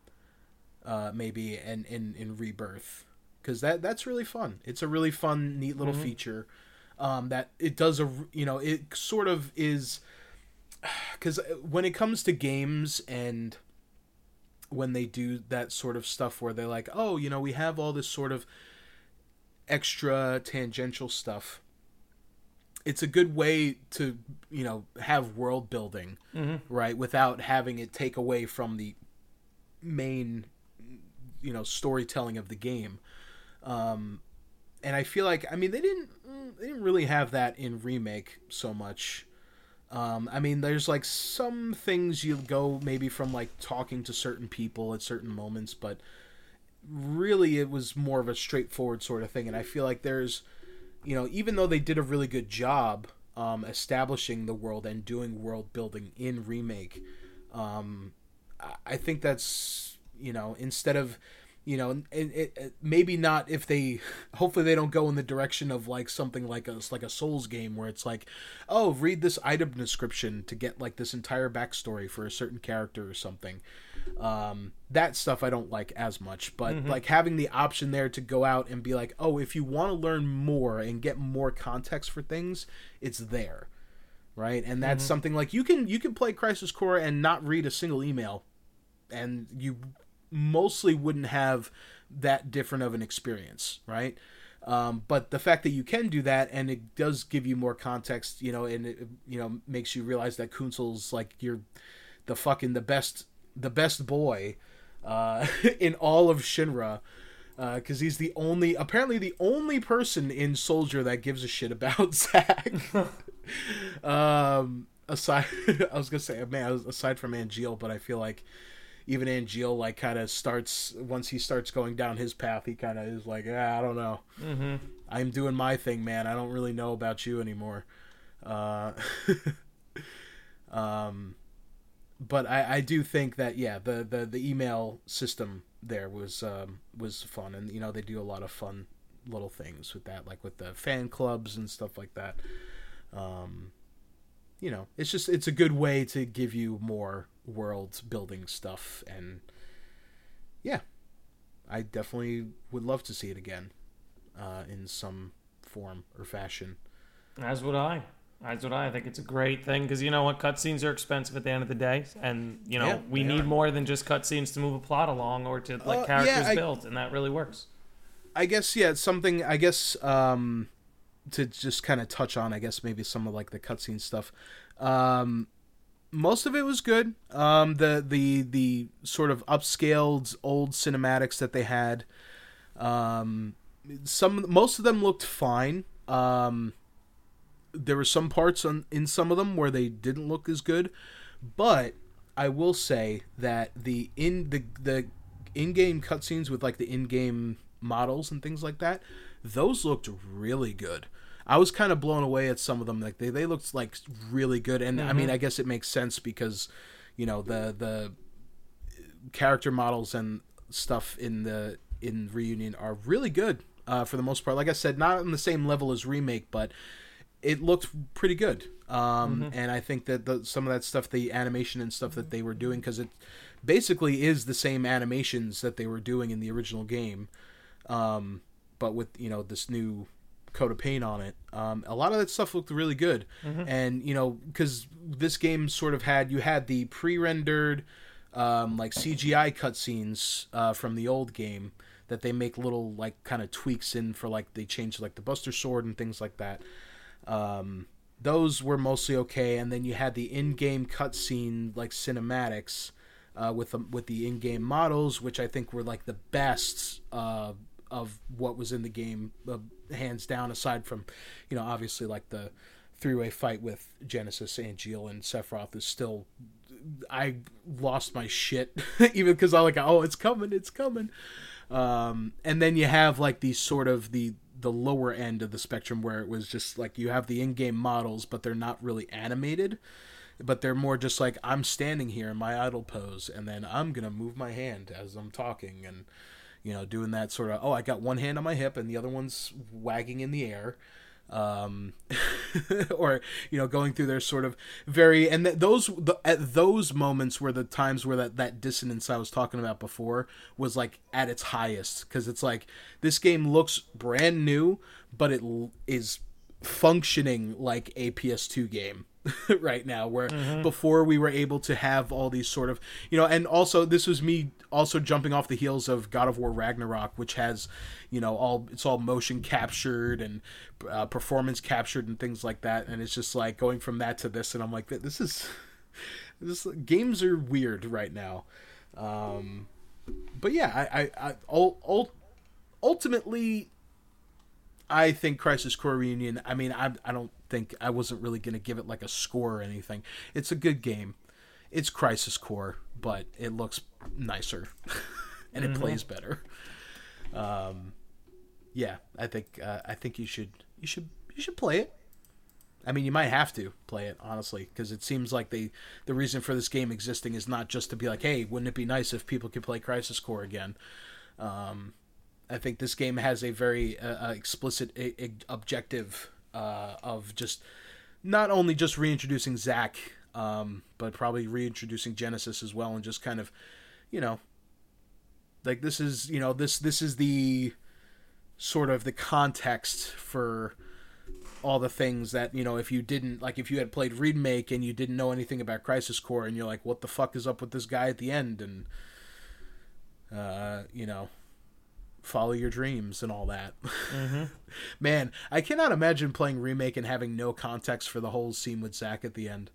uh, maybe in in, in rebirth. Because that that's really fun. It's a really fun neat little feature um, that it does a you know it sort of is because when it comes to games and when they do that sort of stuff where they're like oh you know we have all this sort of extra tangential stuff. It's a good way to you know have world building right without having it take away from the main you know storytelling of the game. Um and i feel like i mean they didn't they didn't really have that in remake so much um i mean there's like some things you go maybe from like talking to certain people at certain moments but really it was more of a straightforward sort of thing. And i feel like there's you know even though they did a really good job um establishing the world and doing world building in remake um I- think that's you know instead of you know it, it, it- maybe not if they hopefully they don't go in the direction of like something like a like a Souls game where it's like oh read this item description to get like this entire backstory for a certain character or something. Um that stuff I don't like as much but like having the option there to go out and be like oh if you want to learn more and get more context for things it's there right? And that's something like you can you can play crisis core and not read a single email and you mostly wouldn't have that different of an experience right Um, but the fact that you can do that and it does give you more context, you know, and it you know makes you realize that Kunsel's like you're the fucking the best the best boy uh, in all of Shinra because uh, he's the only apparently the only person in Soldier that gives a shit about Zack. um, aside, I was gonna say man, aside from Angeal, but I feel like even Angeal like kind of starts once he starts going down his path, he kind of is like, yeah, I don't know. Mm-hmm. I'm doing my thing, man. I don't really know about you anymore. Uh, um, but I, I do think that yeah, the, the, the email system there was um, was fun, and you know they do a lot of fun little things with that, like with the fan clubs and stuff like that. Um, you know, it's just it's a good way to give you more world building stuff and yeah i definitely would love to see it again uh, in some form or fashion. As would i. As would i. I think it's a great thing because you know what? Cutscenes are expensive at the end of the day and you know yeah, we need are. more than just cutscenes to move a plot along or to like uh, characters yeah, I, built and that really works. I guess yeah it's something i guess um to just kind of touch on i guess maybe some of like the cutscene stuff. Um most of it was good. Um, the the the sort of upscaled old cinematics that they had, um, some most of them looked fine. Um, there were some parts on in some of them where they didn't look as good, but I will say that the in the the in-game cutscenes with like the in-game models and things like that, those looked really good. I was kind of blown away at some of them. Like they, they looked like really good, and mm-hmm. I mean, mm-hmm. I guess it makes sense because you know the the character models and stuff in the in reunion are really good uh, for the most part. Like I said, not on the same level as remake, but it looked pretty good. Um, mm-hmm. And I think that the, some of that stuff, the animation and stuff that they were doing, because it basically is the same animations that they were doing in the original game, um, but with you know this new coat of paint on it. Um, a lot of that stuff looked really good, mm-hmm. and you know, because this game sort of had you had the pre-rendered um, like CGI cutscenes uh, from the old game that they make little like kind of tweaks in for like they change like the Buster Sword and things like that. Um, those were mostly okay, and then you had the in-game cutscene like cinematics. Uh, with the with the in-game models, which I think were like the best uh, of what was in the game, uh, hands down. Aside from, you know, obviously like the three-way fight with Genesis, Angeal, and Sephiroth is still. I lost my shit even because I like oh it's coming it's coming, um, and then you have like these sort of the the lower end of the spectrum where it was just like you have the in-game models but they're not really animated but they're more just like I'm standing here in my idle pose and then I'm gonna move my hand as I'm talking and you know, doing that sort of, oh, I got one hand on my hip and the other one's wagging in the air. Um, or, you know, going through their sort of very, and th- those, the, at those moments were the times where that, that dissonance I was talking about before was like at its highest. Cause it's like, this game looks brand new, but it l- is functioning like a PS2 game right now where mm-hmm. before we were able to have all these sort of you know and also this was me also jumping off the heels of God of War Ragnarok which has you know all it's all motion captured and uh, performance captured and things like that and it's just like going from that to this and I'm like this is this games are weird right now um but yeah I I, I ultimately I think Crisis Core Reunion. I mean, I I don't think I wasn't really gonna give it like a score or anything. It's a good game. It's Crisis Core, but it looks nicer, and it mm-hmm. plays better. Um, yeah, I think uh, I think you should you should you should play it. I mean, you might have to play it honestly, because it seems like they the reason for this game existing is not just to be like, hey, wouldn't it be nice if people could play Crisis Core again? Um, I think this game has a very uh, uh explicit a, a objective uh, of just not only just reintroducing Zack, um, but probably reintroducing Genesis as well, and just kind of, you know, like this is you know this this is the sort of the context for all the things that you know if you didn't like if you had played remake and you didn't know anything about crisis core and you're like what the fuck is up with this guy at the end? And uh you know follow your dreams and all that. Man, I cannot imagine playing remake and having no context for the whole scene with Zack at the end,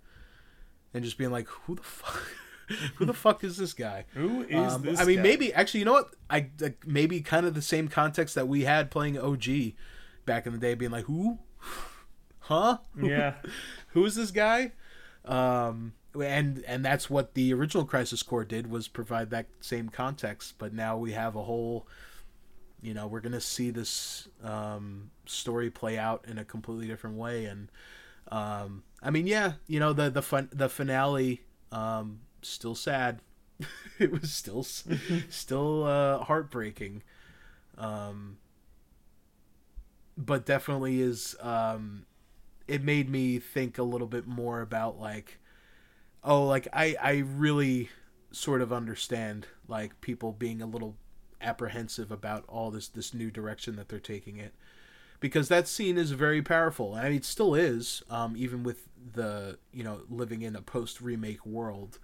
and just being like, "Who the fuck? Who the fuck is this guy?" Who is Um, this? I mean, guy? maybe actually, you know what? I like, maybe kind of the same context that we had playing OG back in the day, being like, "Who? Huh? Yeah. Who is this guy?" Um, and and that's what the original Crisis Core did was provide that same context. But now we have a whole, you know, we're gonna see this um, story play out in a completely different way. And um, I mean, yeah, you know, the the fun the finale um, still sad. it was still still uh, heartbreaking. Um, but definitely is um, it made me think a little bit more about like oh like I I really sort of understand like people being a little apprehensive about all this this new direction that they're taking it. Because that scene is very powerful. I mean it still is um, even with the you know living in a post remake world.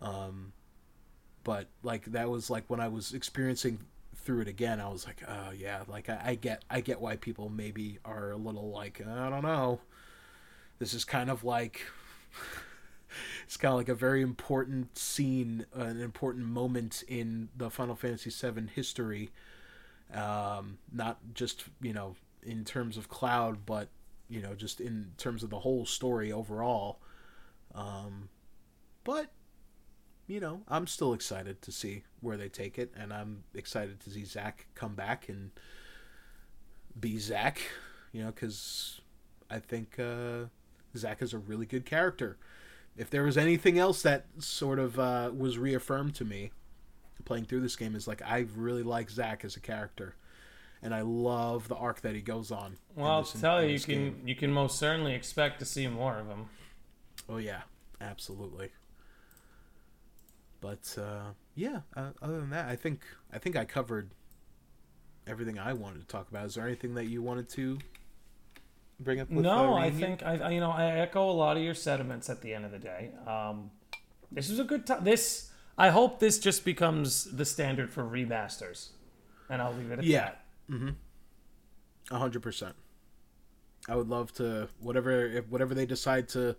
Um, but like that was like when I was experiencing through it again I was like oh yeah like I, I get I get why people maybe are a little like I don't know. This is kind of like it's kind of like a very important scene, an important moment in the Final Fantasy VII history. Um, not just you know in terms of Cloud, but you know just in terms of the whole story overall. Um, but you know, I'm still excited to see where they take it, and I'm excited to see Zack come back and be Zack. You know, because I think uh, Zack is a really good character. If there was anything else that sort of uh, was reaffirmed to me playing through this game, is like I really like Zack as a character, and I love the arc that he goes on. Well, I'll this- tell you, you can game. you can most certainly expect to see more of him. Oh yeah, absolutely. But uh, yeah, uh, other than that, I think I think I covered everything I wanted to talk about. Is there anything that you wanted to bring up? With, no, I think I, I- you know I echo a lot of your sentiments at the end of the day. Um, this is a good time. This I hope this just becomes the standard for remasters, and I'll leave it at that. Yeah. that. A hundred percent. I would love to whatever if whatever they decide to,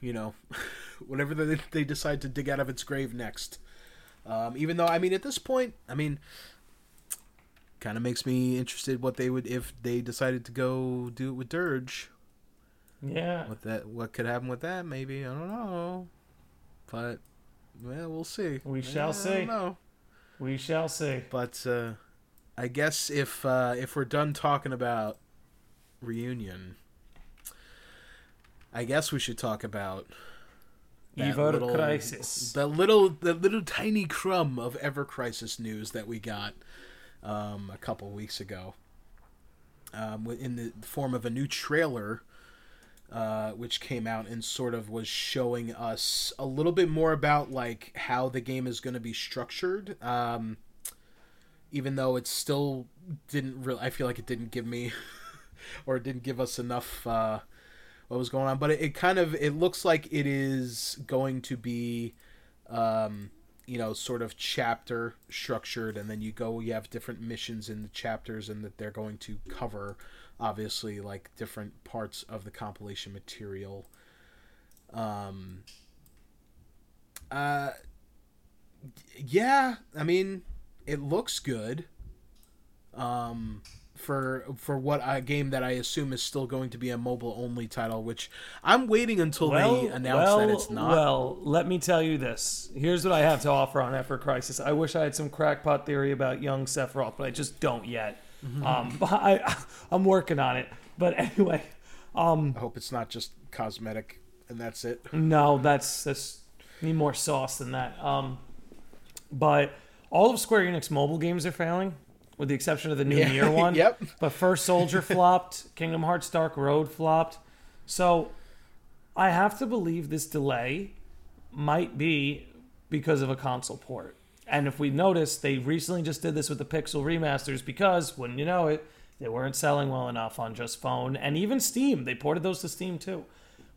you know, whatever they they decide to dig out of its grave next. Um, even though I mean at this point, I mean, kind of makes me interested what they would if they decided to go do it with Dirge. Yeah, What that what could happen with that? Maybe I don't know, but well, we'll see. We shall I see. we shall see. But uh, I guess if uh, if we're done talking about reunion, I guess we should talk about little- Crisis. the little the little tiny crumb of Ever Crisis news that we got um, a couple weeks ago, um, in the form of a new trailer. Uh, which came out and sort of was showing us a little bit more about like how the game is going to be structured. Um, even though it still didn't really, I feel like it didn't give me, or it didn't give us enough uh, what was going on. But it, it kind of it looks like it is going to be, um, you know, sort of chapter structured, and then you go, you have different missions in the chapters, and that they're going to cover, obviously, like different parts of the compilation material. Um. Uh. Yeah, I mean, it looks good. Um, for for what a game that I assume is still going to be a mobile only title, which I'm waiting until they announce well, that it's not. Well, let me tell you this. Here's what I have to offer on Ever Crisis. I wish I had some crackpot theory about young Sephiroth, but I just don't yet. Mm-hmm. Um, but I, I'm working on it. But anyway, um, I hope it's not just cosmetic and that's it. no, that's that's need more sauce than that. Um, but all of Square Enix mobile games are failing, with the exception of the new Yeah. Nier one. Yep. But First Soldier flopped. Kingdom Hearts Dark Road flopped. So I have to believe this delay might be because of a console port. And if we notice, they recently just did this with the Pixel remasters because, wouldn't you know it, they weren't selling well enough on just phone and even Steam. They ported those to Steam too.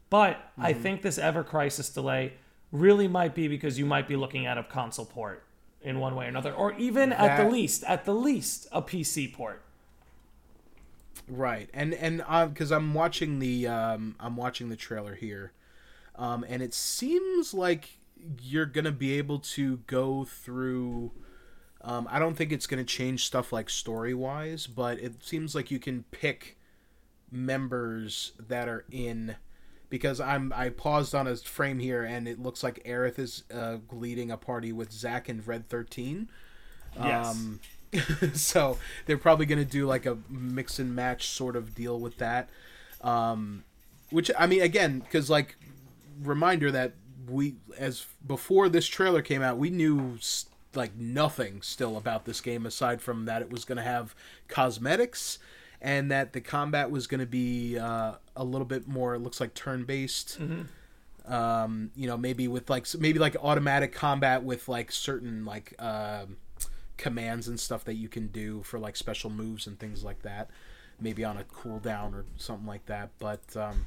But I mm-hmm. think this Ever Crisis delay really might be because you might be looking at a console port. In one way or another, or even at the least, at the least, a PC port. Right, and and because I'm watching the um, I'm watching the trailer here, um, and it seems like you're gonna be able to go through. Um, I don't think it's gonna change stuff like story wise, but it seems like you can pick members that are in. Because I'm I paused on his frame here, and it looks like Aerith is uh, leading a party with Zack and Red Thirteen. Yes. Um, so they're probably going to do like a mix and match sort of deal with that. Um, which I mean, again, because like reminder that we as before this trailer came out, we knew like nothing still about this game aside from that it was going to have cosmetics and that the combat was going to be uh, a little bit more. It looks like turn based um, you know, maybe with like maybe like automatic combat with like certain like um, commands and stuff that you can do for like special moves and things like that. Maybe on a cooldown or something like that. But um,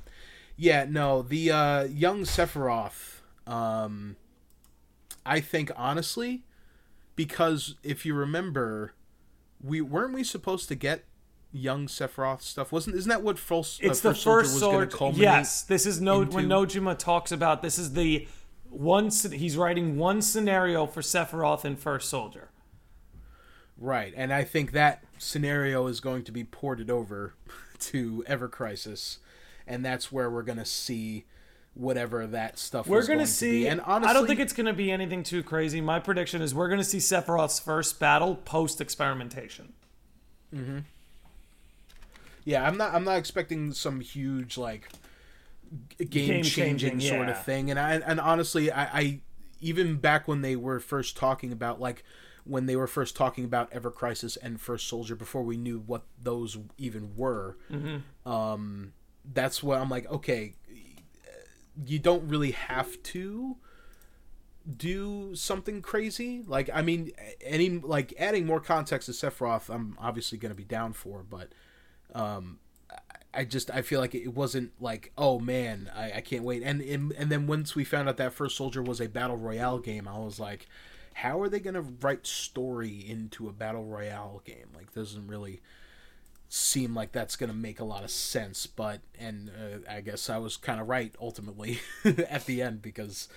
yeah, no, the uh, young Sephiroth. Um, I think honestly, because if you remember, we weren't we supposed to get young Sephiroth stuff? Wasn't isn't that what First, It's uh, the First Soldier was going sword. to? Yes, this is no when Nojima talks about this is the one. He's writing one scenario for Sephiroth in First Soldier. Right, and I think that scenario is going to be ported over to Ever Crisis, and that's where we're going to see whatever that stuff. We're gonna going see. To be. And honestly, I don't think it's gonna be anything too crazy. My prediction is we're gonna see Sephiroth's first battle post experimentation. Yeah, I'm not. I'm not expecting some huge like game changing sort yeah. of thing. And I and honestly, I, I even back when they were first talking about like when they were first talking about Ever Crisis and First Soldier before we knew what those even were. Mm-hmm. Um, that's what I'm like. Okay, you don't really have to do something crazy. Like, I mean, any like adding more context to Sephiroth, I'm obviously going to be down for, but um, I- just I feel like it wasn't like oh man I, I can't wait and, and and then once we found out that First Soldier was a battle royale game, I was like, how are they going to write story into a battle royale game? Like, doesn't really seem like that's going to make a lot of sense. But and uh, I guess I was kind of right ultimately at the end because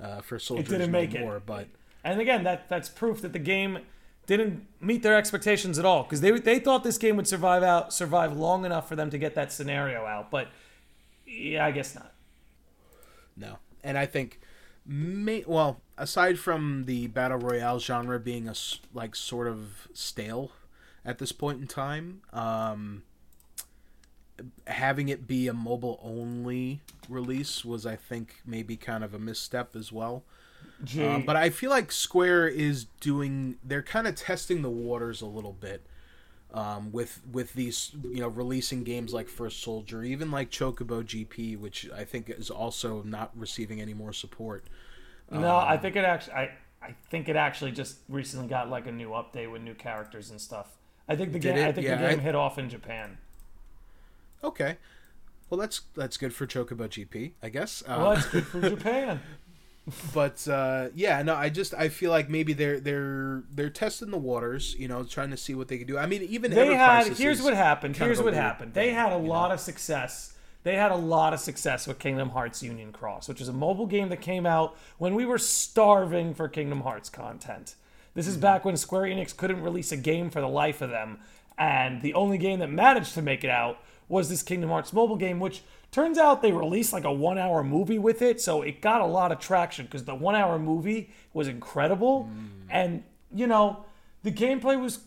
uh, First Soldier didn't is no make it. more, but. And again, that that's proof that the game didn't meet their expectations at all because they they thought this game would survive out survive long enough for them to get that scenario out, but yeah, I guess not. No, and I think, may, well, aside from the battle royale genre being a like sort of stale at this point in time, um, having it be a mobile only release was, I think, maybe kind of a misstep as well. Um, but I feel like Square is doing they're kind of testing the waters a little bit um, with with these you know releasing games like First Soldier, even like Chocobo GP, which I think is also not receiving any more support. no, I think it actually I I think it actually just recently got like a new update with new characters and stuff. I think the game I think Yeah, the game I- hit off in Japan. Okay, well that's that's good for Chocobo GP, I guess. Uh, Well, that's good for Japan. But uh, yeah, no, I just I feel like maybe they're they're they're testing the waters, you know, trying to see what they can do. I mean, even they had here's what happened here's what happened they had a lot know? of success they had a lot of success with kingdom hearts union cross which is a mobile game that came out when we were starving for kingdom hearts content this Mm-hmm. is back when square enix couldn't release a game for the life of them and the only game that managed to make it out was this kingdom hearts mobile game which turns out they released like a one hour movie with it so it got a lot of traction because the one hour movie was incredible Mm. and you know the gameplay was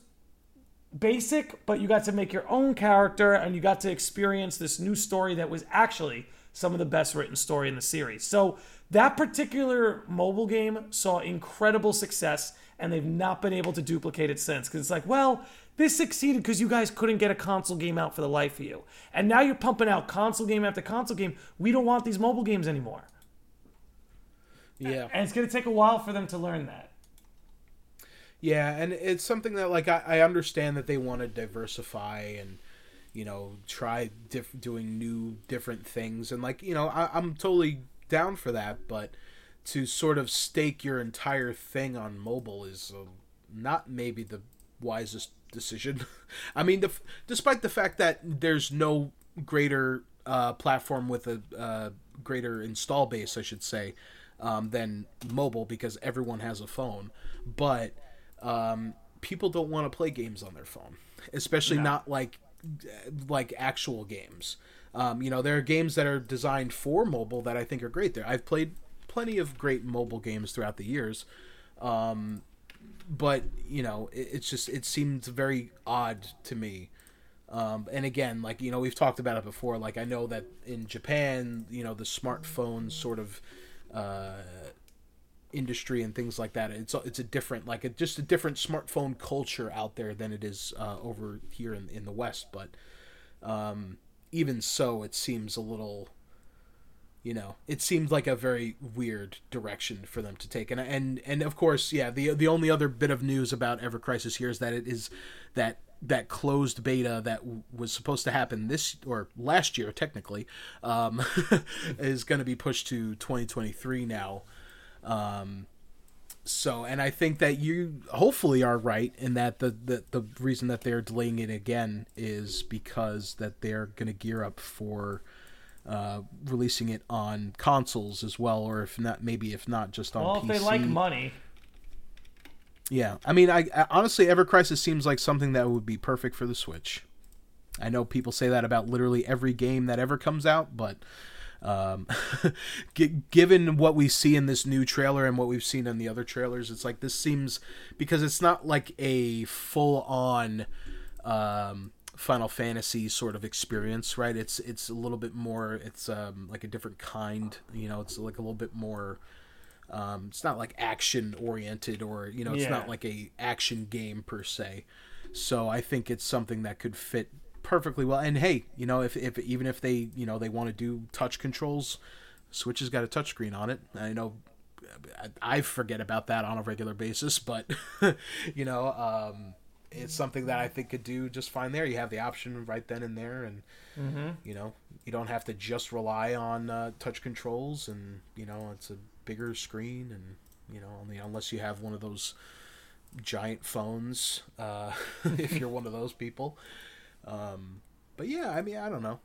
basic, but you got to make your own character and you got to experience this new story that was actually some of the best written story in the series. So that particular mobile game saw incredible success and they've not been able to duplicate it since because it's like, well, this succeeded because you guys couldn't get a console game out for the life of you. And now you're pumping out console game after console game. We don't want these mobile games anymore. yeah. And it's going to take a while for them to learn that. Yeah, and it's something that like I, I understand that they want to diversify and you know try diff- doing new different things and like you know I, I'm totally down for that, but to sort of stake your entire thing on mobile is uh, not maybe the wisest decision. I mean, the, despite the fact that there's no greater uh, platform with a uh, greater install base, I should say, um, than mobile because everyone has a phone, but um, people don't want to play games on their phone, especially No. not like like actual games. Um, you know, there are games that are designed for mobile that I think are great. There, I've played plenty of great mobile games throughout the years, um, but you know, it, it's just it seems very odd to me. Um, and again, like you know, we've talked about it before. Like I know that in Japan, you know, the smartphone sort of uh, industry and things like that. It's it's a different like a, just a different smartphone culture out there than it is uh, over here in in the West. But um, even so, it seems a little. You know, it seemed like a very weird direction for them to take, and and and of course, yeah. the The only other bit of news about Ever Crisis here is that it is that that closed beta that w- was supposed to happen this or last year technically um, is going to be pushed to 2023 now. Um, so, and I think that you hopefully are right in that the, the, the reason that they're delaying it again is because that they're going to gear up for uh, releasing it on consoles as well, or if not, maybe if not just on Well, PC. if they like money, Yeah, I mean, I, I honestly, Ever Crisis seems like something that would be perfect for the Switch. I know people say that about literally every game that ever comes out, but um, gi- given what we see in this new trailer and what we've seen in the other trailers, it's like this seems because it's not like a full-on um, Final Fantasy sort of experience, right? It's it's a little bit more. It's um, like a different kind. You know, it's like a little bit more. Um, it's not like action oriented or you know it's Yeah. not like a action game per se so i think it's something that could fit perfectly well and hey you know if, if even if they you know they want to do touch controls switch has got a touchscreen on it i know I- i forget about that on a regular basis but you know um, it's something that i think could do just fine there. You have the option right then and there and you know you don't have to just rely on uh, touch controls and you know it's a bigger screen and you know only unless you have one of those giant phones uh, if you're one of those people. Um, but yeah i mean i don't know.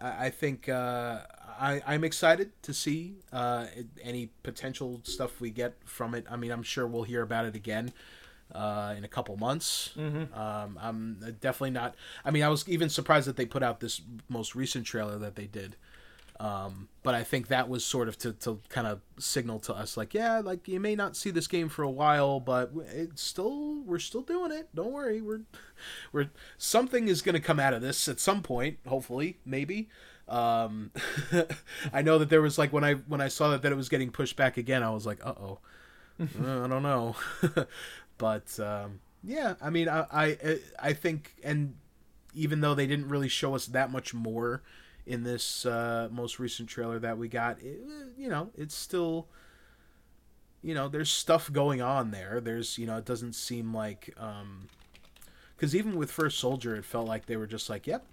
I, I think uh, I, i'm excited to see uh, any potential stuff we get from it. I mean i'm sure we'll hear about it again uh, in a couple months. Um, I'm definitely not. I mean, I was even surprised that they put out this most recent trailer that they did. Um, but I think that was sort of to, to kind of signal to us, like, yeah, like you may not see this game for a while, but it's still we're still doing it. Don't worry, we're we're something is going to come out of this at some point, hopefully, maybe. Um, I know that there was like when I when I saw that that it was getting pushed back again, I was like, uh oh, I don't know. but um, yeah, I mean, I, I I think, and even though they didn't really show us that much more in this uh, most recent trailer that we got, it, you know, it's still, you know, there's stuff going on there. There's, you know, it doesn't seem like, because even with First Soldier, it felt like they were just like, yep.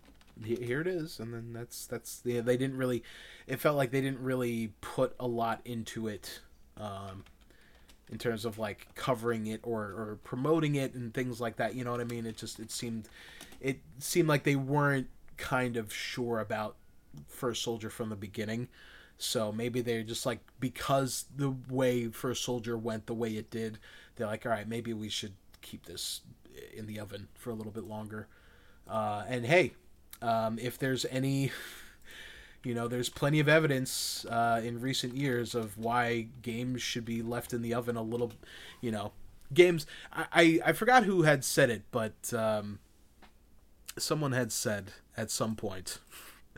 Here it is, and then that's that's yeah, they didn't really. It felt like they didn't really put a lot into it, um, in terms of like covering it or, or promoting it and things like that. You know what I mean? It just it seemed it seemed like they weren't kind of sure about First Soldier from the beginning. So maybe they're just like because the way First Soldier went the way it did, they're like, all right, maybe we should keep this in the oven for a little bit longer. Uh, and hey, um, if there's any you know there's plenty of evidence uh, in recent years of why games should be left in the oven a little you know games i i, I forgot who had said it but um, someone had said at some point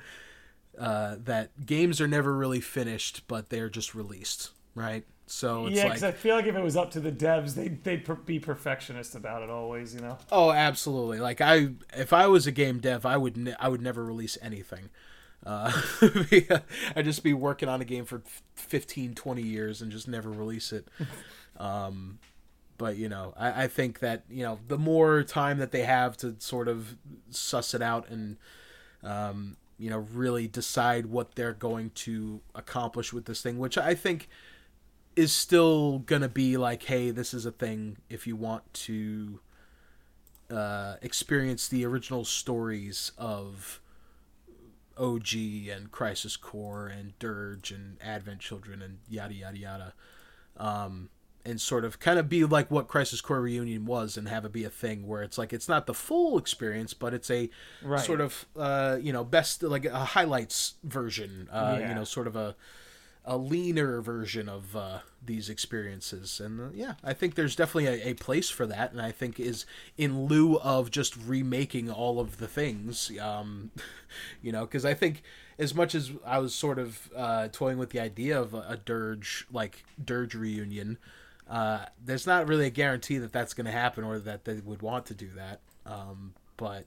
uh, that games are never really finished but they're just released right so it's yeah, like because I feel like if it was up to the devs, they'd they'd per- be perfectionist about it always. You know. Oh, absolutely. Like I, if I was a game dev, I would, ne- I would never release anything. Uh, I'd just be working on a game for 15, 20 years and just never release it. Um, but you know, I, I think that you know, the more time that they have to sort of suss it out and, um, you know, really decide what they're going to accomplish with this thing, which I think is still gonna be like, hey, this is a thing if you want to uh, experience the original stories of OG and Crisis Core and Dirge and Advent Children and yada yada yada, um, and sort of kind of be like what Crisis Core Reunion was and have it be a thing where it's like it's not the full experience, but it's a Right. sort of uh, you know best like a highlights version, uh, Yeah. you know, sort of a a leaner version of uh, these experiences. And uh, yeah, I think there's definitely a, a place for that. And I think is in lieu of just remaking all of the things, um, you know, because I think as much as I was sort of uh, toying with the idea of a, a Dirge like Dirge reunion. Uh, there's not really a guarantee that that's going to happen or that they would want to do that. Um, but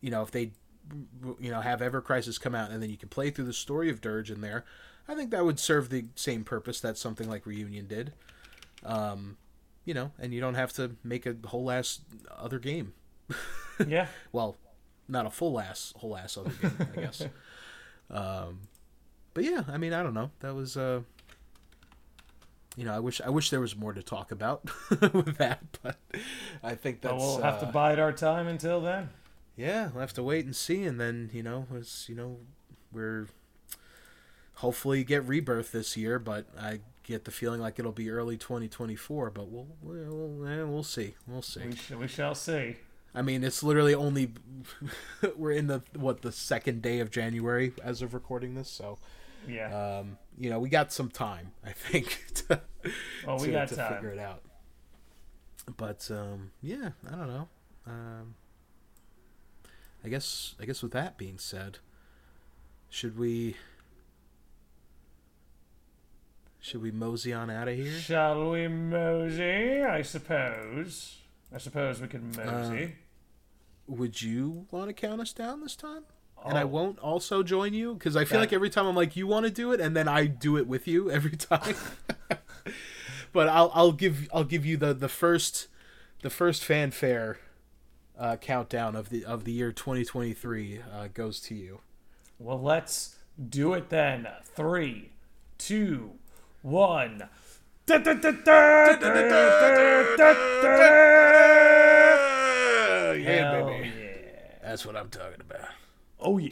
you know, if they you know have Ever Crisis come out and then you can play through the story of Dirge in there, I think that would serve the same purpose that something like Reunion did. Um, you know, and you don't have to make a whole ass other game. Yeah. Well, not a full ass whole ass other game, I guess. Um, but yeah, I mean, I don't know. That was uh, you know, I wish I wish there was more to talk about with that, but I think that's we'll have to uh, bide our time until then. yeah, we'll have to wait and see, and then you know, as you know, we're hopefully get rebirth this year, but I get the feeling like it'll be early 2024. But we'll we'll eh, we'll see, we'll see. We, sh- we shall see. I mean, it's literally only we're in the what the second day of January as of recording this, so Yeah. um, you know we got some time, I think, to, well, we to, got to time. figure it out. But um, yeah, I don't know. Um, I guess I guess with that being said, should we should we mosey on out of here? Shall we mosey? I suppose. I suppose we Uh, mosey. Would you want to count us down this time? And I Oh. won't also join you because I feel That- like every time I'm like, you want to do it, and then I do it with you every time. but I'll I'll give I'll give you the the first the first fanfare uh, countdown of the of the year 2023 uh, goes to you. Well, let's do it then. Three, two, one. Yeah, baby. That's what I'm talking about. Oh yeah.